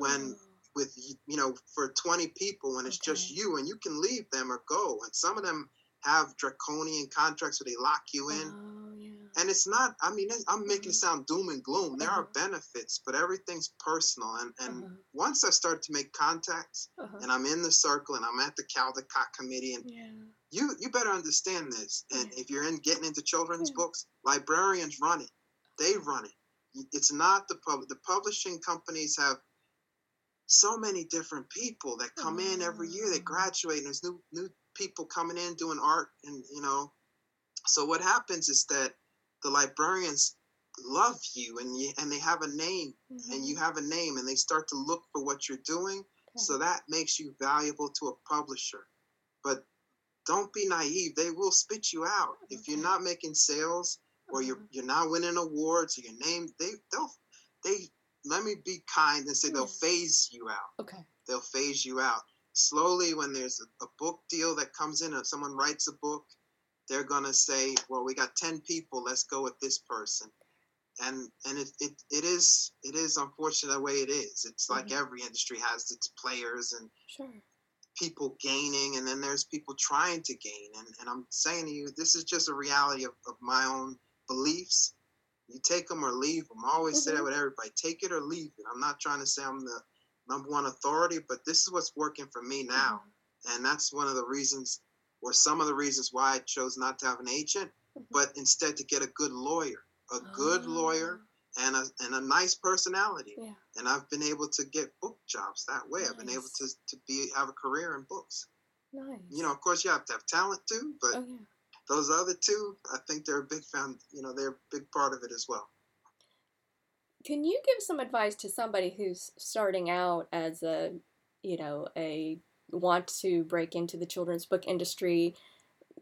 when- Oh. with you know for 20 people when it's just you and you can leave them or go and some of them have draconian contracts where they lock you in Oh. And it's not i mean i'm making it Mhm. sound doom and gloom there are Uh-huh. benefits but everything's personal and and Uh-huh. once i start to make contacts Uh-huh. and i'm in the circle and i'm at the caldecott committee and Yeah. you you better understand this and Yeah. if you're in getting into children's Yeah. books librarians run it they run it it's not the pub the publishing companies have so many different people that come in every year they Oh. graduate and there's new new people coming in doing art and you know so what happens is that the librarians love you and you and they have a name and you Mhm. have a name and they start to look for what you're doing so that makes you valuable to a publisher. But don't be naive; they will spit you out if you're not making sales or you're Uh-huh. you're not winning awards or your name. They they'll they let me be kind and say they'll phase you out. Okay. They'll phase you out slowly. When there's a, a book deal that comes in, or someone writes a book, they're gonna say, "Well, we got ten people. Let's go with this person." and and it, it it is it is unfortunate the way it is it's like Mhm. every industry has its players and Sure. people gaining and then there's people trying to gain and, and i'm saying to you this is just a reality of, of my own beliefs you take them or leave them i always say that Mhm. with everybody take it or leave it i'm not trying to say i'm the number one authority but this is what's working for me now and that's one of the reasons or some of the reasons why i chose not to have an agent Mhm. but instead to get a good lawyer a good lawyer and a, and a nice personality Ah, Yeah. and i've been able to get book jobs that way i've been able to, to be have a career in books Nice. you know of course you have to have talent too but Oh yeah. those other two i think they're a big found you know they're a big part of it as well Can you give some advice to somebody who's starting out as a, you know, a want to break into the children's book industry?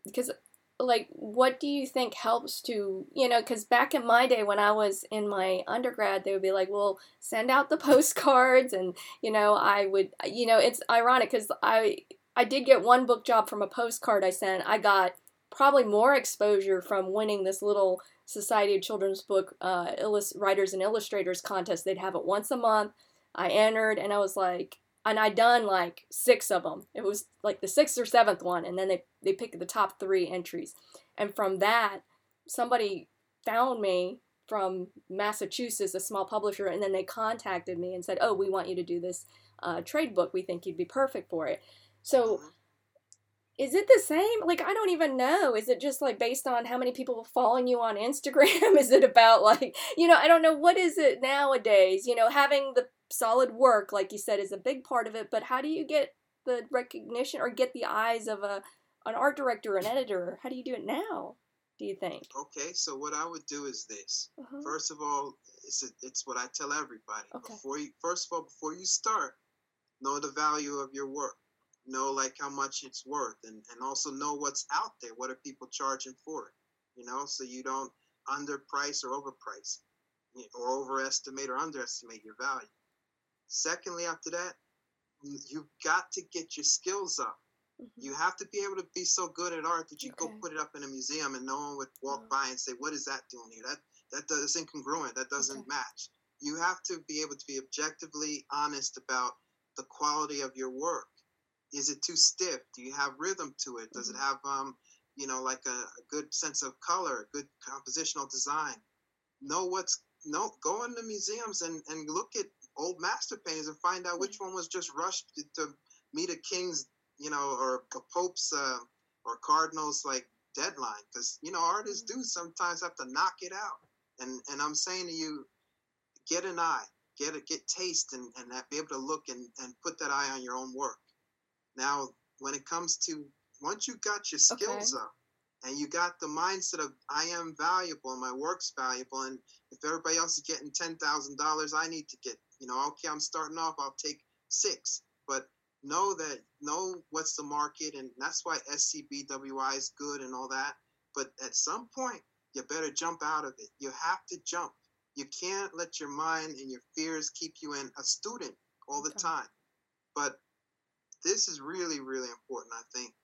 Because, like, what do you think helps to, you know, because back in my day when I was in my undergrad, they would be like, well, send out the postcards. And, you know, I would, you know, it's ironic because I, I did get one book job from a postcard I sent. I got probably more exposure from winning this little Society of Children's Book uh, illus- Writers and Illustrators contest. They'd have it once a month. I entered, and I was like, and I'd done like six of them. It was like the sixth or seventh one, and then they they picked the top three entries, and from that, somebody found me from Massachusetts, a small publisher, and then they contacted me and said, "Oh, we want you to do this uh, trade book. We think you'd be perfect for it." So is it the same? Like, I don't even know. Is it just like based on how many people are following you on Instagram? is it about like, you know, I don't know. What is it nowadays? You know, having the solid work, like you said, is a big part of it. But how do you get the recognition or get the eyes of a an art director, an editor? How do you do it now? Do you think? Okay, so what I would do is this. Uh-huh. First of all, it's a, it's what I tell everybody. Okay. Before you, first of all, before you start, know the value of your work. Know like how much it's worth, and and also know what's out there. What are people charging for it? You know, so you don't underprice or overprice, or overestimate or underestimate your value. Secondly, after that, you- you've got to get your skills up. Mhm. You have to be able to be so good at art that you Okay. go put it up in a museum and no one would walk Oh. by and say, "What is that doing here? That that does it's incongruent. That doesn't Okay. match." You have to be able to be objectively honest about the quality of your work. Is it too stiff? Do you have rhythm to it? Does Mhm. it have um, you know, like a, a good sense of color, good compositional design? Know what's no go into museums and and look at old master paintings and find out which one was just rushed to, to meet a king's you know, or a pope's uh, or cardinal's like deadline, because you know artists do sometimes have to knock it out. And and I'm saying to you, get an eye, get a get taste, and and that, be able to look and and put that eye on your own work. Now, when it comes to once you got your skills up and you got the mindset of I am valuable and my work's valuable, and if everybody else is getting ten thousand dollars, I need to get you know okay, I'm starting off, I'll take six, but know that know what's the market and that's why scbwi is good and all that but at some point you better jump out of it. You have to jump. You can't let your mind and your fears keep you in a student all the Okay. time. But this is really really important i think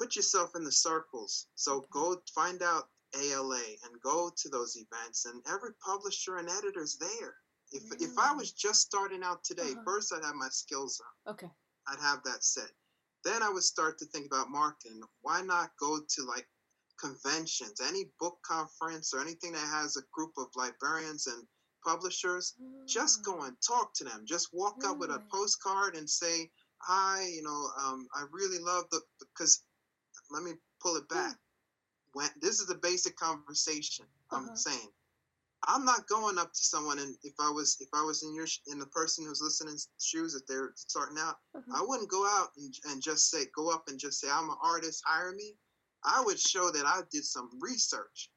put yourself in the circles so go find out ala and go to those events and every publisher and editor's there if, if i Mm. was just starting out today Uh-huh. first i'd have my skills up Okay. I'd have that set. Then I would start to think about marketing. Why not go to like conventions, any book conference or anything that has a group of librarians and publishers? Just go Ah, and talk to them. Just walk up with a postcard and say, "Hi, you know, um, I really love the because." Let me pull it back. When this is a basic conversation, I'm Uh-huh. saying. I'm not going up to someone, and if I was if I was in your sh- in the person who's listening's shoes, if they're starting out, Uh-huh. I wouldn't go out and, and just say, go up and just say, I'm an artist, hire me. I would show that I did some research.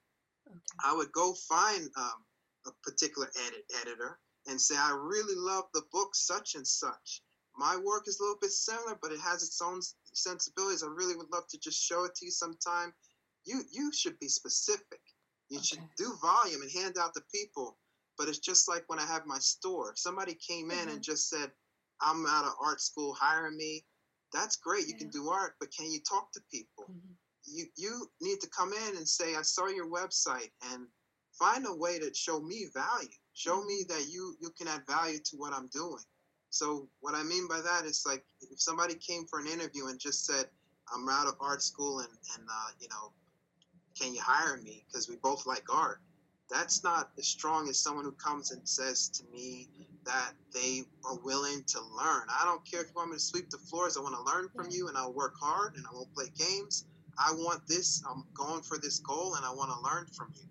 Okay. I would go find um, a particular edit editor and say, I really love the book such and such. My work is a little bit similar, but it has its own sensibilities. I really would love to just show it to you sometime. You you should be specific. You should do volume and hand out to people. But it's just like when I have my store. If somebody came in Mhm. and just said, I'm out of art school, hire me. That's great. You can do art, but can you talk to people? Mhm. You you need to come in and say, I saw your website and find a way to show me value. Show me that you you can add value to what I'm doing. So what I mean by that is like if somebody came for an interview and just said, I'm out of art school and and uh, you know, can you hire me? Because we both like art. That's not as strong as someone who comes and says to me that they are willing to learn. I don't care if you want me to sweep the floors. I want to learn from you and I'll work hard and I won't play games. I want this. I'm going for this goal and I want to learn from you.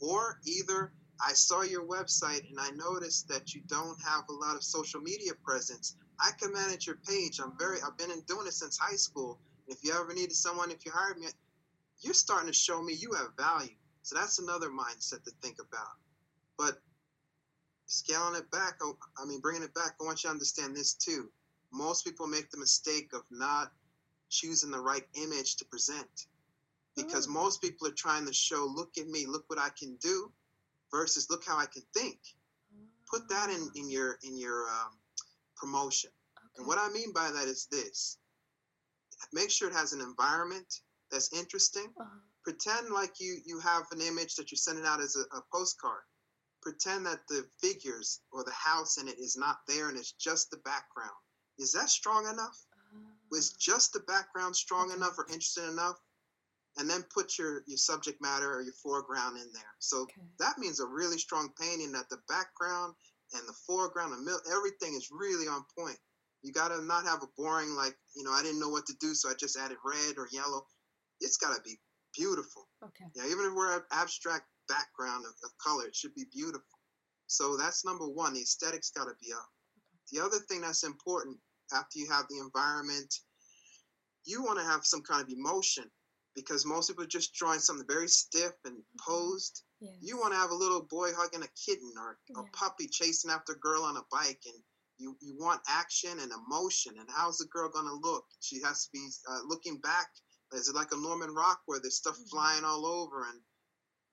Or either I saw your website and I noticed that you don't have a lot of social media presence. I can manage your page. I'm very I've been in doing it since high school. If you ever needed someone, if you hired me, you're starting to show me you have value. So that's another mindset to think about. But scaling it back, oh, I mean, bringing it back, I want you to understand this too. Most people make the mistake of not choosing the right image to present because Oh. most people are trying to show, look at me, look what I can do, versus look how I can think. Put that in, in your in your um, promotion. And what I mean by that is this: make sure it has an environment that's interesting. Uh-huh. Pretend like you you have an image that you're sending out as a, a postcard. Pretend that the figures or the house in it is not there and it's just the background. Is that strong enough? Was just the background strong enough or interesting enough? And then put your your subject matter or your foreground in there. So Okay. that means a really strong painting that the background and the foreground and mil- everything is really on point. You gotta not have a boring like you know I didn't know what to do so I just added red or yellow. It's gotta be beautiful. Okay. Yeah, even if we're an abstract background of, of color, it should be beautiful. So that's number one. The aesthetics gotta be up. The other thing that's important after you have the environment you want to have some kind of emotion because most people are just drawing something very stiff and Mm-hmm. posed. Yes. You want to have a little boy hugging a kitten or Yeah. a puppy chasing after a girl on a bike, and you you want action and emotion. And how's the girl gonna look? She has to be uh, looking back. Is it like a Norman Rockwell there's stuff Mhm. flying all over, and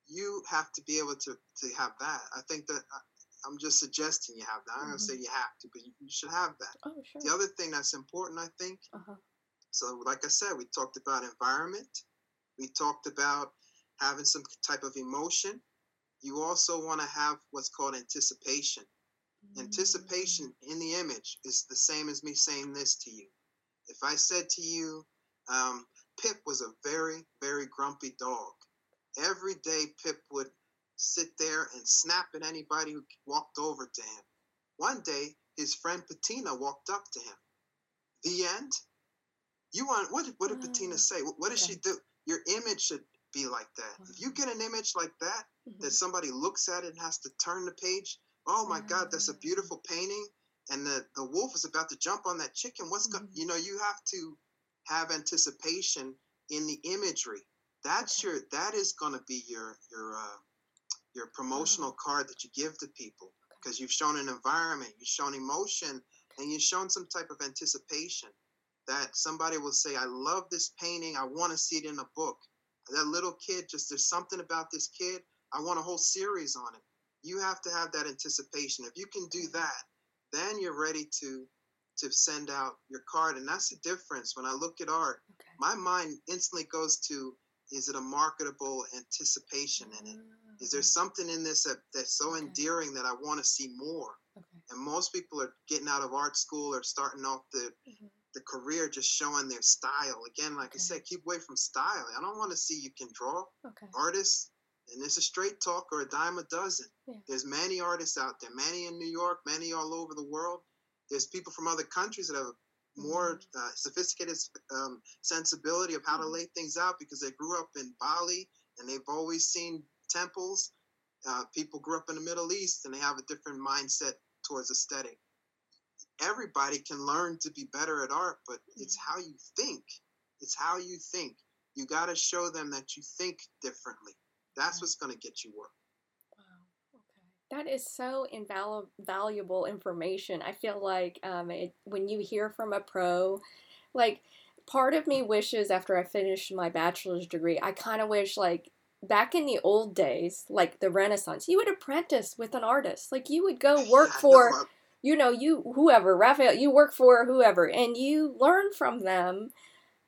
you have to be able to to have that. I think that I, I'm just suggesting you have that. I'm gonna say Mhm. you have to, but you, you should have that. Oh, sure. The other thing that's important, I think, uh-huh. so, like I said, we talked about environment. We talked about having some type of emotion. You also want to have what's called anticipation. Anticipation in the image is the same as me saying this to you. If I said to you, um, Pip was a very, very grumpy dog. Every day, Pip would sit there and snap at anybody who walked over to him. One day, his friend Patina walked up to him. The end. You want what? did- What did Ah, Patina say? What, what did she do? Your image should be like that. If you get an image like that, Mhm. that somebody looks at it and has to turn the page. Oh my God, that's a Ah. beautiful painting, and the the wolf is about to jump on that chicken. What's go- Mhm. you know? You have to have anticipation in the imagery. That's Okay. your that is going to be your your uh, your promotional card that you give to people Okay. because you've shown an environment, you've shown emotion, and you've shown some type of anticipation that somebody will say, I love this painting, I want to see it in a book. That little kid, just there's something about this kid, I want a whole series on it. You have to have that anticipation. If you can do that, then you're ready to to send out your card. And that's the difference. When I look at art, Okay. my mind instantly goes to is it a marketable anticipation in it? Is there Ah, something in this that, that's so Okay. endearing that I want to see more? Okay. And most people are getting out of art school or starting off the, Mhm. The career just showing their style. Again, like I said, keep away from style. I don't want to see you can draw. Okay. Artists, and it's a straight talk or a dime a dozen. Yeah. There's many artists out there, many in New York, many all over the world. There's people from other countries that have a more uh, sophisticated um, sensibility of how to Mhm. lay things out because they grew up in Bali and they've always seen temples. Uh, people grew up in the Middle East and they have a different mindset towards aesthetic. Everybody can learn to be better at art, but it's Mhm. how you think. It's how you think. You got to show them that you think differently. That's what's going to get you work. Wow. Okay. That is so invaluable information. I feel like um, it, when you hear from a pro, like part of me wishes after I finished my bachelor's degree, I kind of wish like back in the old days, like the Renaissance, you would apprentice with an artist. Like you would go work Yeah, for you know, you whoever, Raphael, you work for whoever, and you learn from them.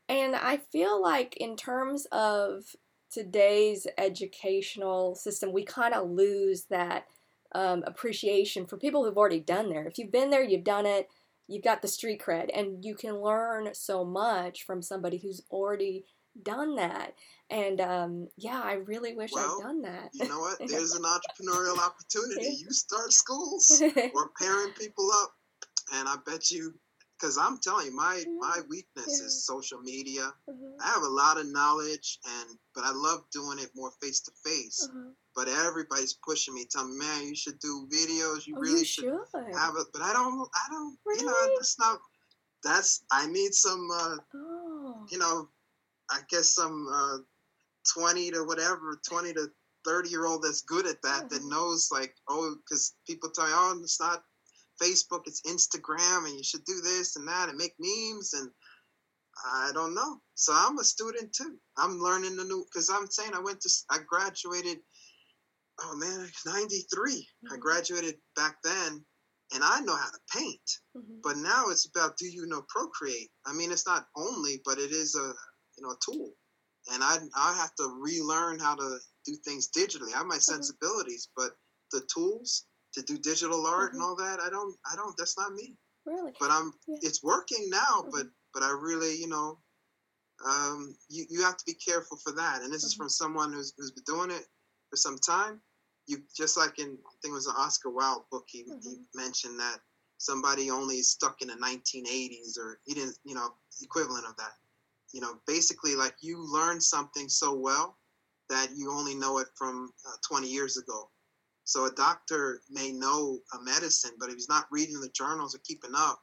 And I feel like in terms of today's educational system, we kind of lose that um, appreciation for people who've already done there. If you've been there, you've done it, you've got the street cred, and you can learn so much from somebody who's already done that. And um, yeah, I really wish Well, I'd done that. You know what? There's an entrepreneurial opportunity. You start schools Mm-hmm. or pairing people up, and I bet you, because I'm telling you, my my weakness Yeah. is social media. Mhm, I have a lot of knowledge, and but I love doing it more face to face. uh-huh. But everybody's pushing me, telling me, "Man, you should do videos. You Oh, really you should should. have it." But I don't. I don't. You know, Really? that's not. That's. I need some. Uh, Oh. you know, I guess some uh, 20 to whatever, 20 to 30 year old that's good at that, that Mhm. knows like, oh, because people tell you, oh, it's not Facebook, it's Instagram, and you should do this and that and make memes. And I don't know. So I'm a student too. I'm learning the new, because I'm saying I went to, I graduated, oh man, 93. I Mhm. graduated back then. And I know how to paint, Mhm. but now it's about do you know Procreate? I mean, it's not only, but it is a you know a tool, and I I have to relearn how to do things digitally. I have my sensibilities, but the tools to do digital art and Mhm. all that, I don't I don't. That's not me. Really? But I'm Yeah. it's working now. Mhm. But but I really you know, um, you you have to be careful for that. And this is Mhm. from someone who's who's been doing it for some time. You just like in I think it was an Oscar Wilde book. He, he Mhm. mentioned that somebody only is stuck in the 1980s or he didn't you know equivalent of that you know basically like you learn something so well that you only know it from uh, 20 years ago so a doctor may know a medicine but if he's not reading the journals or keeping up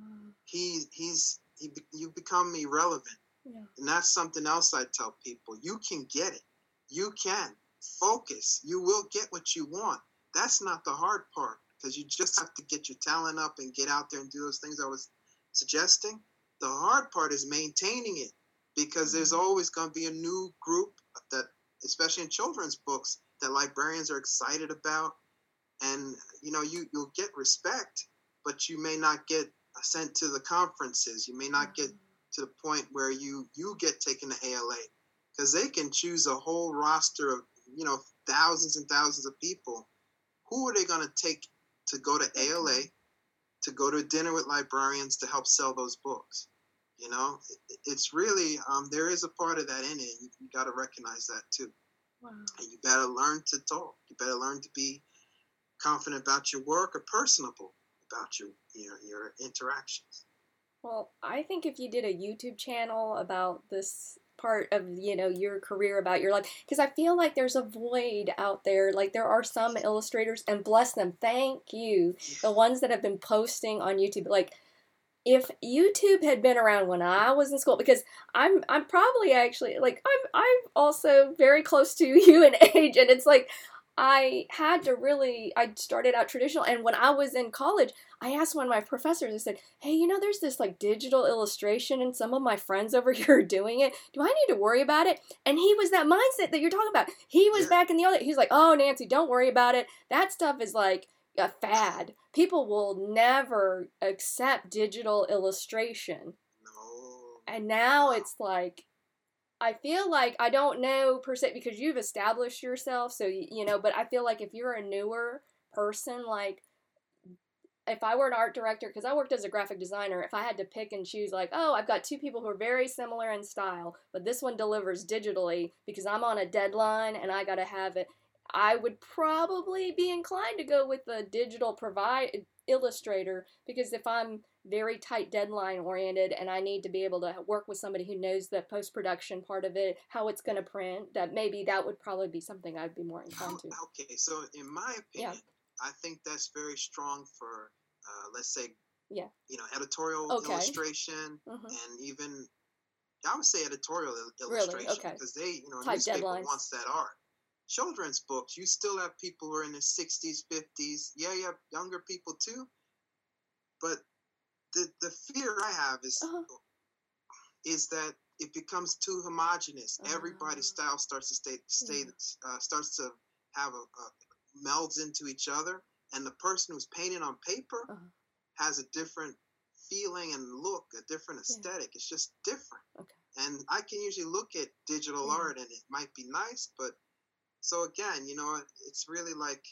Mm, he he's he, you become irrelevant Yeah. And that's something else I tell people. You can get it. You can focus. You will get what you want. That's not the hard part because you just have to get your talent up and get out there and do those things I was suggesting. The hard part is maintaining it because there's Mm-hmm. always going to be a new group that, especially in children's books, that librarians are excited about. And you know, you you'll get respect, but you may not get sent to the conferences. You may not get to the point where you you get taken to ALA because they can choose a whole roster of you know thousands and thousands of people. Who are they going to take to go to ALA, to go to dinner with librarians to help sell those books? You know, it, it's really um, there is a part of that in it. You, you got to recognize that too, Wow. and you better learn to talk. You better learn to be confident about your work or personable about your your, your interactions. Well, I think if you did a YouTube channel about this part of you know your career about your life because i feel like there's a void out there like there are some illustrators and bless them thank you the ones that have been posting on youtube like if youtube had been around when i was in school because i'm i'm probably actually like i'm i'm also very close to you in age and it's like i had to really i started out traditional and when i was in college I asked one of my professors, I said, Hey, you know, there's this like digital illustration and some of my friends over here are doing it. Do I need to worry about it? And he was that mindset that you're talking about. He was back in the other, he's like, Oh, Nancy, don't worry about it. That stuff is like a fad. People will never accept digital illustration. No. And now it's like, I feel like I don't know per se because you've established yourself, so you know. But I feel like if you're a newer person, like if I were an art director, because I worked as a graphic designer, if I had to pick and choose, like, oh, I've got two people who are very similar in style, but this one delivers digitally because I'm on a deadline and I got to have it, I would probably be inclined to go with the digital provide illustrator because if I'm very tight deadline oriented and I need to be able to work with somebody who knows the post production part of it, how it's going to print, that maybe that would probably be something I'd be more inclined to. Okay, so in my Yeah. opinion, I think that's very strong for, uh, let's say, Yeah. you know, editorial Okay. illustration Mhm. and even, I would say editorial il- Really? illustration Okay. because they, you know, Tight newspaper deadlines. wants that art. Children's books, you still have people who are in their 60s, 50s. Yeah, you have younger people too. But the, the fear I have is Uh-huh. is that it becomes too homogenous. Everybody's Ah. style starts to stay, stay uh, starts to have a, a melds into each other, and the person who's painting on paper Uh-huh. has a different feeling and look, a different Yeah. aesthetic. It's just different. Okay. And I can usually look at digital Yeah. art, and it might be nice, but so again, you know, it's really like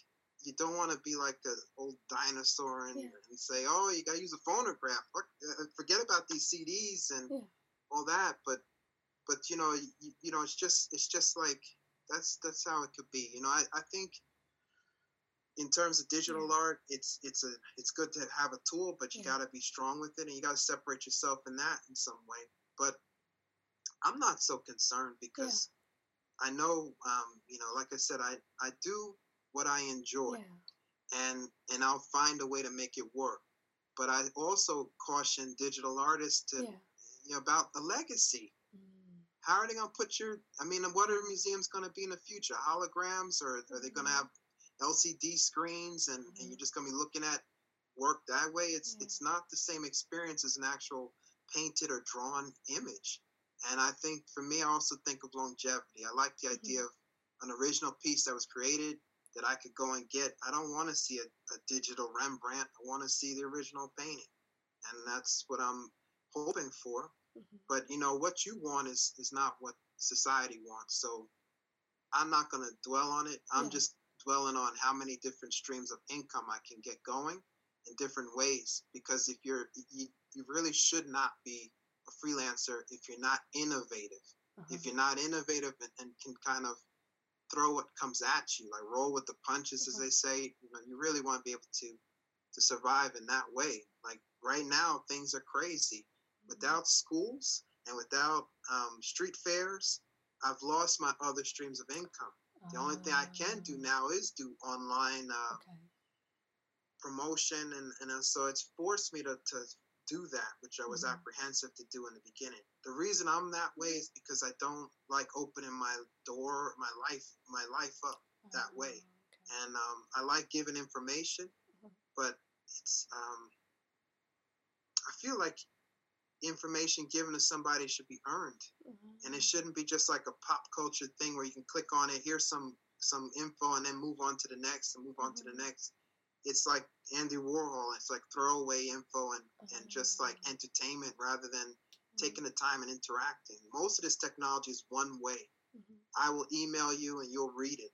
you don't want to be like an old dinosaur and, Yeah. and say, "Oh, you got to use a phonograph." Uh, Forget about these CDs and Yeah. all that. But, but you know, you, you know, it's just, it's just like that's that's how it could be. You know, I, I think in terms of digital Yeah. art, it's it's a it's good to have a tool, but you got to be strong with it, and you got to separate yourself in that in some way. But I'm not so concerned because I know, um, you know, like I said, I I do what I enjoy, Yeah. and and I'll find a way to make it work. But I also caution digital artists to Yeah. you know about the legacy. Mm. How are they going to put your? I mean, what are museums going to be in the future? Holograms, or are they going to Mhm. have LCD screens, and, and Mhm. you're just going to be looking at work that way? It's Yeah. it's not the same experience as an actual painted or drawn image. And I think for me, I also think of longevity. I like the idea of an original piece that was created that I could go and get. I don't want to see a, a digital Rembrandt. I want to see the original painting, and that's what I'm hoping for Mhm. but you know what you want is is not what society wants so i'm not going to dwell on it i'm Yeah. just dwelling on how many different streams of income i can get going in different ways because if you're you, you really should not be a freelancer if you're not innovative Uh-huh. if you're not innovative and, and can kind of throw what comes at you like roll with the punches as Mhm. they say you know you really want to be able to to survive in that way like right now things are crazy without schools and without um, street fairs, I've lost my other streams of income. The only thing I can do Ah, now is do online uh, Okay. promotion, and, and uh, so it's forced me to, to do that, which I was Mhm. apprehensive to do in the beginning. The reason I'm that way is because I don't like opening my door, my life, my life up that way. Oh, and um, I like giving information, Mhm. but it's um, I feel like information given to somebody should be earned, okay. and it Mhm. shouldn't be just like a pop culture thing where you can click on it, here's some some info, and then move on to the next and move on to the Mhm. next. It's like Andy Warhol. It's like throwaway info and and just like Oh. entertainment rather than taking the time and interacting. Most of this technology is one way. Mhm. I will email you and you'll read it.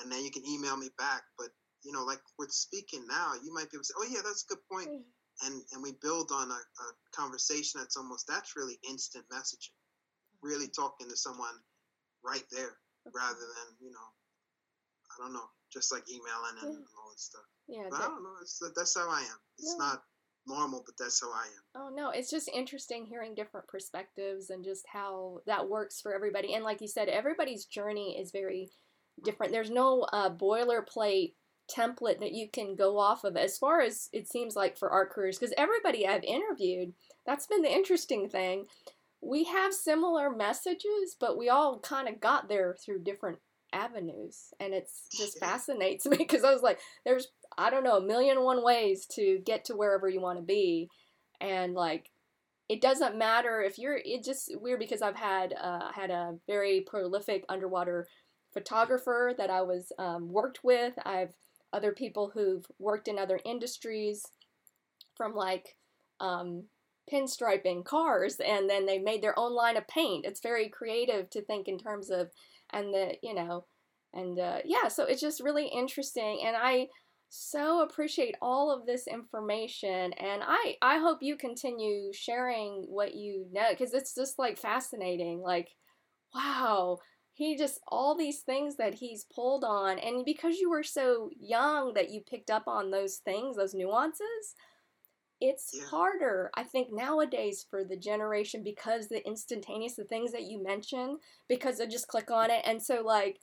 And then you can email me back. But you know, like we're speaking now, you might be able to say, Oh yeah, that's a good point. Mhm. And and we build on a, a conversation that's almost that's really instant messaging. Really talking to someone right there rather than, you know, I don't know, just like emailing and, Yeah. and all that stuff. Yeah. But I don't know, it's, that's how I am. It's not normal, but that's how I am. Oh no, it's just interesting hearing different perspectives and just how that works for everybody. And like you said, everybody's journey is very different. There's no uh, boilerplate template that you can go off of as far as it seems like for our careers. Because everybody I've interviewed, that's been the interesting thing. We have similar messages, but we all kind of got there through different avenues. And it's just fascinates me because I was like, there's, I don't know, a million and one ways to get to wherever you want to be and like it doesn't matter if you're it's just weird because i've had uh, had a very prolific underwater photographer that i was um, worked with i've other people who've worked in other industries from like um, pinstriping cars and then they made their own line of paint it's very creative to think in terms of and the you know and uh, yeah so it's just really interesting and i so appreciate all of this information and i i hope you continue sharing what you know because it's just like fascinating like wow he just all these things that he's pulled on and because you were so young that you picked up on those things those nuances it's Yeah. harder i think nowadays for the generation because the instantaneous the things that you mention because they just click on it and so like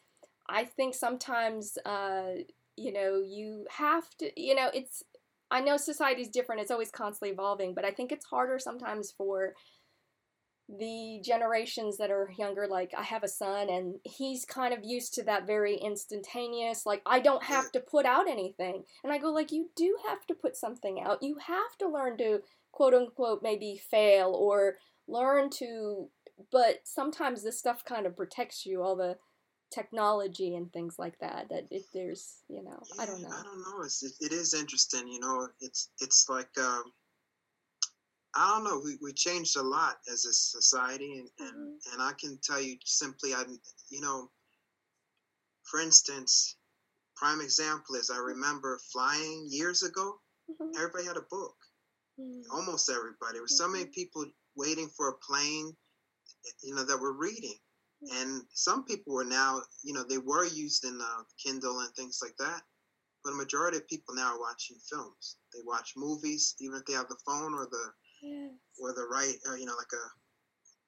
i think sometimes uh you know you have to you know it's i know society's different it's always constantly evolving but i think it's harder sometimes for the generations that are younger like i have a son and he's kind of used to that very instantaneous like i don't have to put out anything and i go like you do have to put something out you have to learn to quote unquote maybe fail or learn to but sometimes this stuff kind of protects you all the technology and things like that that if there's you know i don't know I don't know. It's, it, it is interesting. You know, it's it's like um, I don't know. We we changed a lot as a society, and and, Mhm. and I can tell you simply, I you know, for instance, prime example is I remember flying years ago. Mhm, Everybody had a book. mhm, Almost everybody. There were so many Mhm. people waiting for a plane, you know, that were reading. Mhm. And some people were now, you know, they were used in uh, Kindle and things like that. But a majority of people now are watching films. They watch movies, even if they have the phone or the yes. or the right, or, you know, like a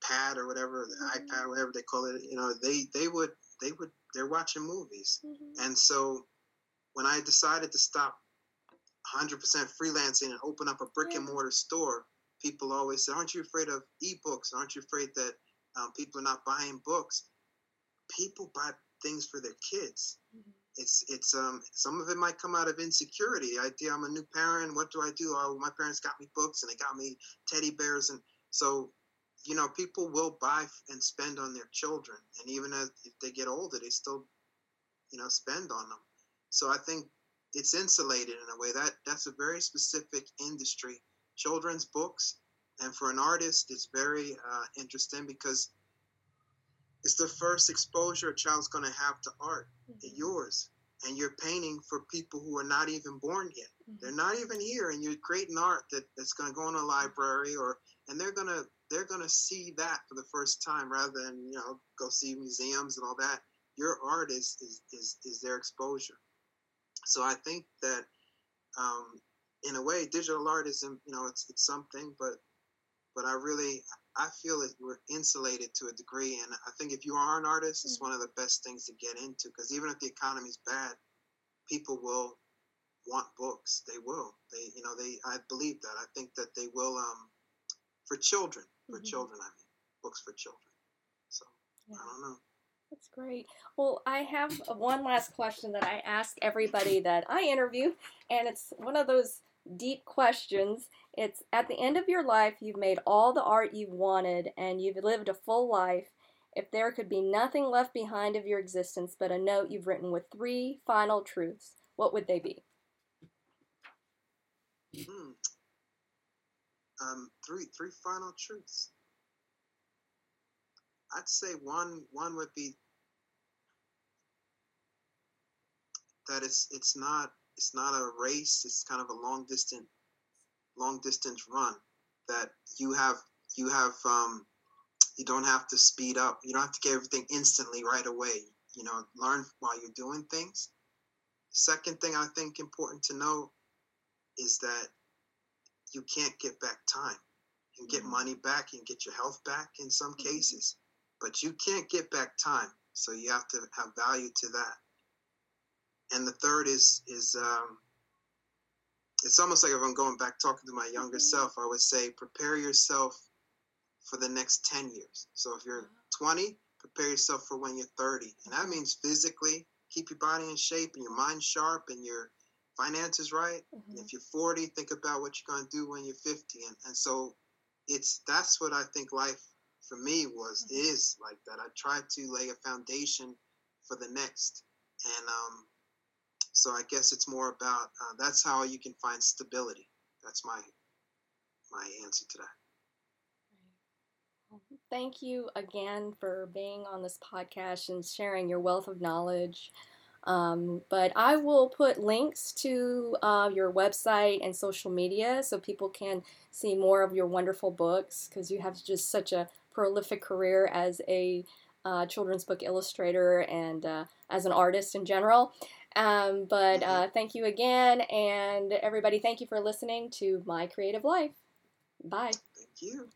pad or whatever, the Mhm. iPad, whatever they call it. You know, they they would they would they're watching movies. Mhm, And so when I decided to stop 100% freelancing and open up a brick and mortar store, people always said, Aren't you afraid of ebooks? Aren't you afraid that um, people are not buying books? People buy things for their kids. mhm, It's it's um some of it might come out of insecurity. idea I'm a new parent. What do I do? Oh, my parents got me books and they got me teddy bears, and so you know people will buy and spend on their children, and even as if they get older, they still you know spend on them. So I think it's insulated in a way that that's a very specific industry, children's books, and for an artist, it's very uh, interesting because it's the first exposure a child's going to have to art mhm, yours and you're painting for people who are not even born yet. Mhm. they're not even here and you're creating art that, that's going to go in a library or and they're going to they're going to see that for the first time rather than you know go see museums and all that. Your art is is is, is their exposure. So i think that um, in a way digital art is you know it's, it's something but but i really i feel that we're insulated to a degree and i think if you are an artist it's Mhm. one of the best things to get into because even if the economy's bad people will want books, they will. They, you know, they. I believe that. I think that they will. Um, for children, for mm-hmm. children, I mean, books for children. So yeah. I don't know. That's great. Well, I have one last question that I ask everybody that I interview, and it's one of those deep questions. It's at the end of your life, you've made all the art you've wanted, and you've lived a full life. If there could be nothing left behind of your existence but a note you've written with three final truths, what would they be? Hmm. Um, three three final truths. I'd say one one would be that it's it's not it's not a race. It's kind of a long distance long distance run that you have you have um, you don't have to speed up. You don't have to get everything instantly right away. You know, learn while you're doing things. Second thing I think important to know is that you can't get back time. You can get mm-hmm. money back, you can get your health back in some mm-hmm. cases, but you can't get back time. So you have to have value to that and the third is is um, it's almost like if I'm going back talking to my younger mm-hmm. self, I would say prepare yourself for the next 10 years. So if you're 20, prepare yourself for when you're 30. And that means physically keep your body in shape and your mind sharp and your finances right. Mm-hmm. And if you're 40, think about what you're going to do when you're 50. And, and so it's that's what I think life for me was mm-hmm. is like that. I tried to lay a foundation for the next. And um, so I guess it's more about uh, that's how you can find stability. That's my my answer to that. Thank you again for being on this podcast and sharing your wealth of knowledge. Um, but I will put links to uh, your website and social media so people can see more of your wonderful books because you have just such a prolific career as a uh, children's book illustrator and uh, as an artist in general. Um, but mm-hmm. uh, thank you again, and everybody, thank you for listening to My Creative Life. Bye. Thank you.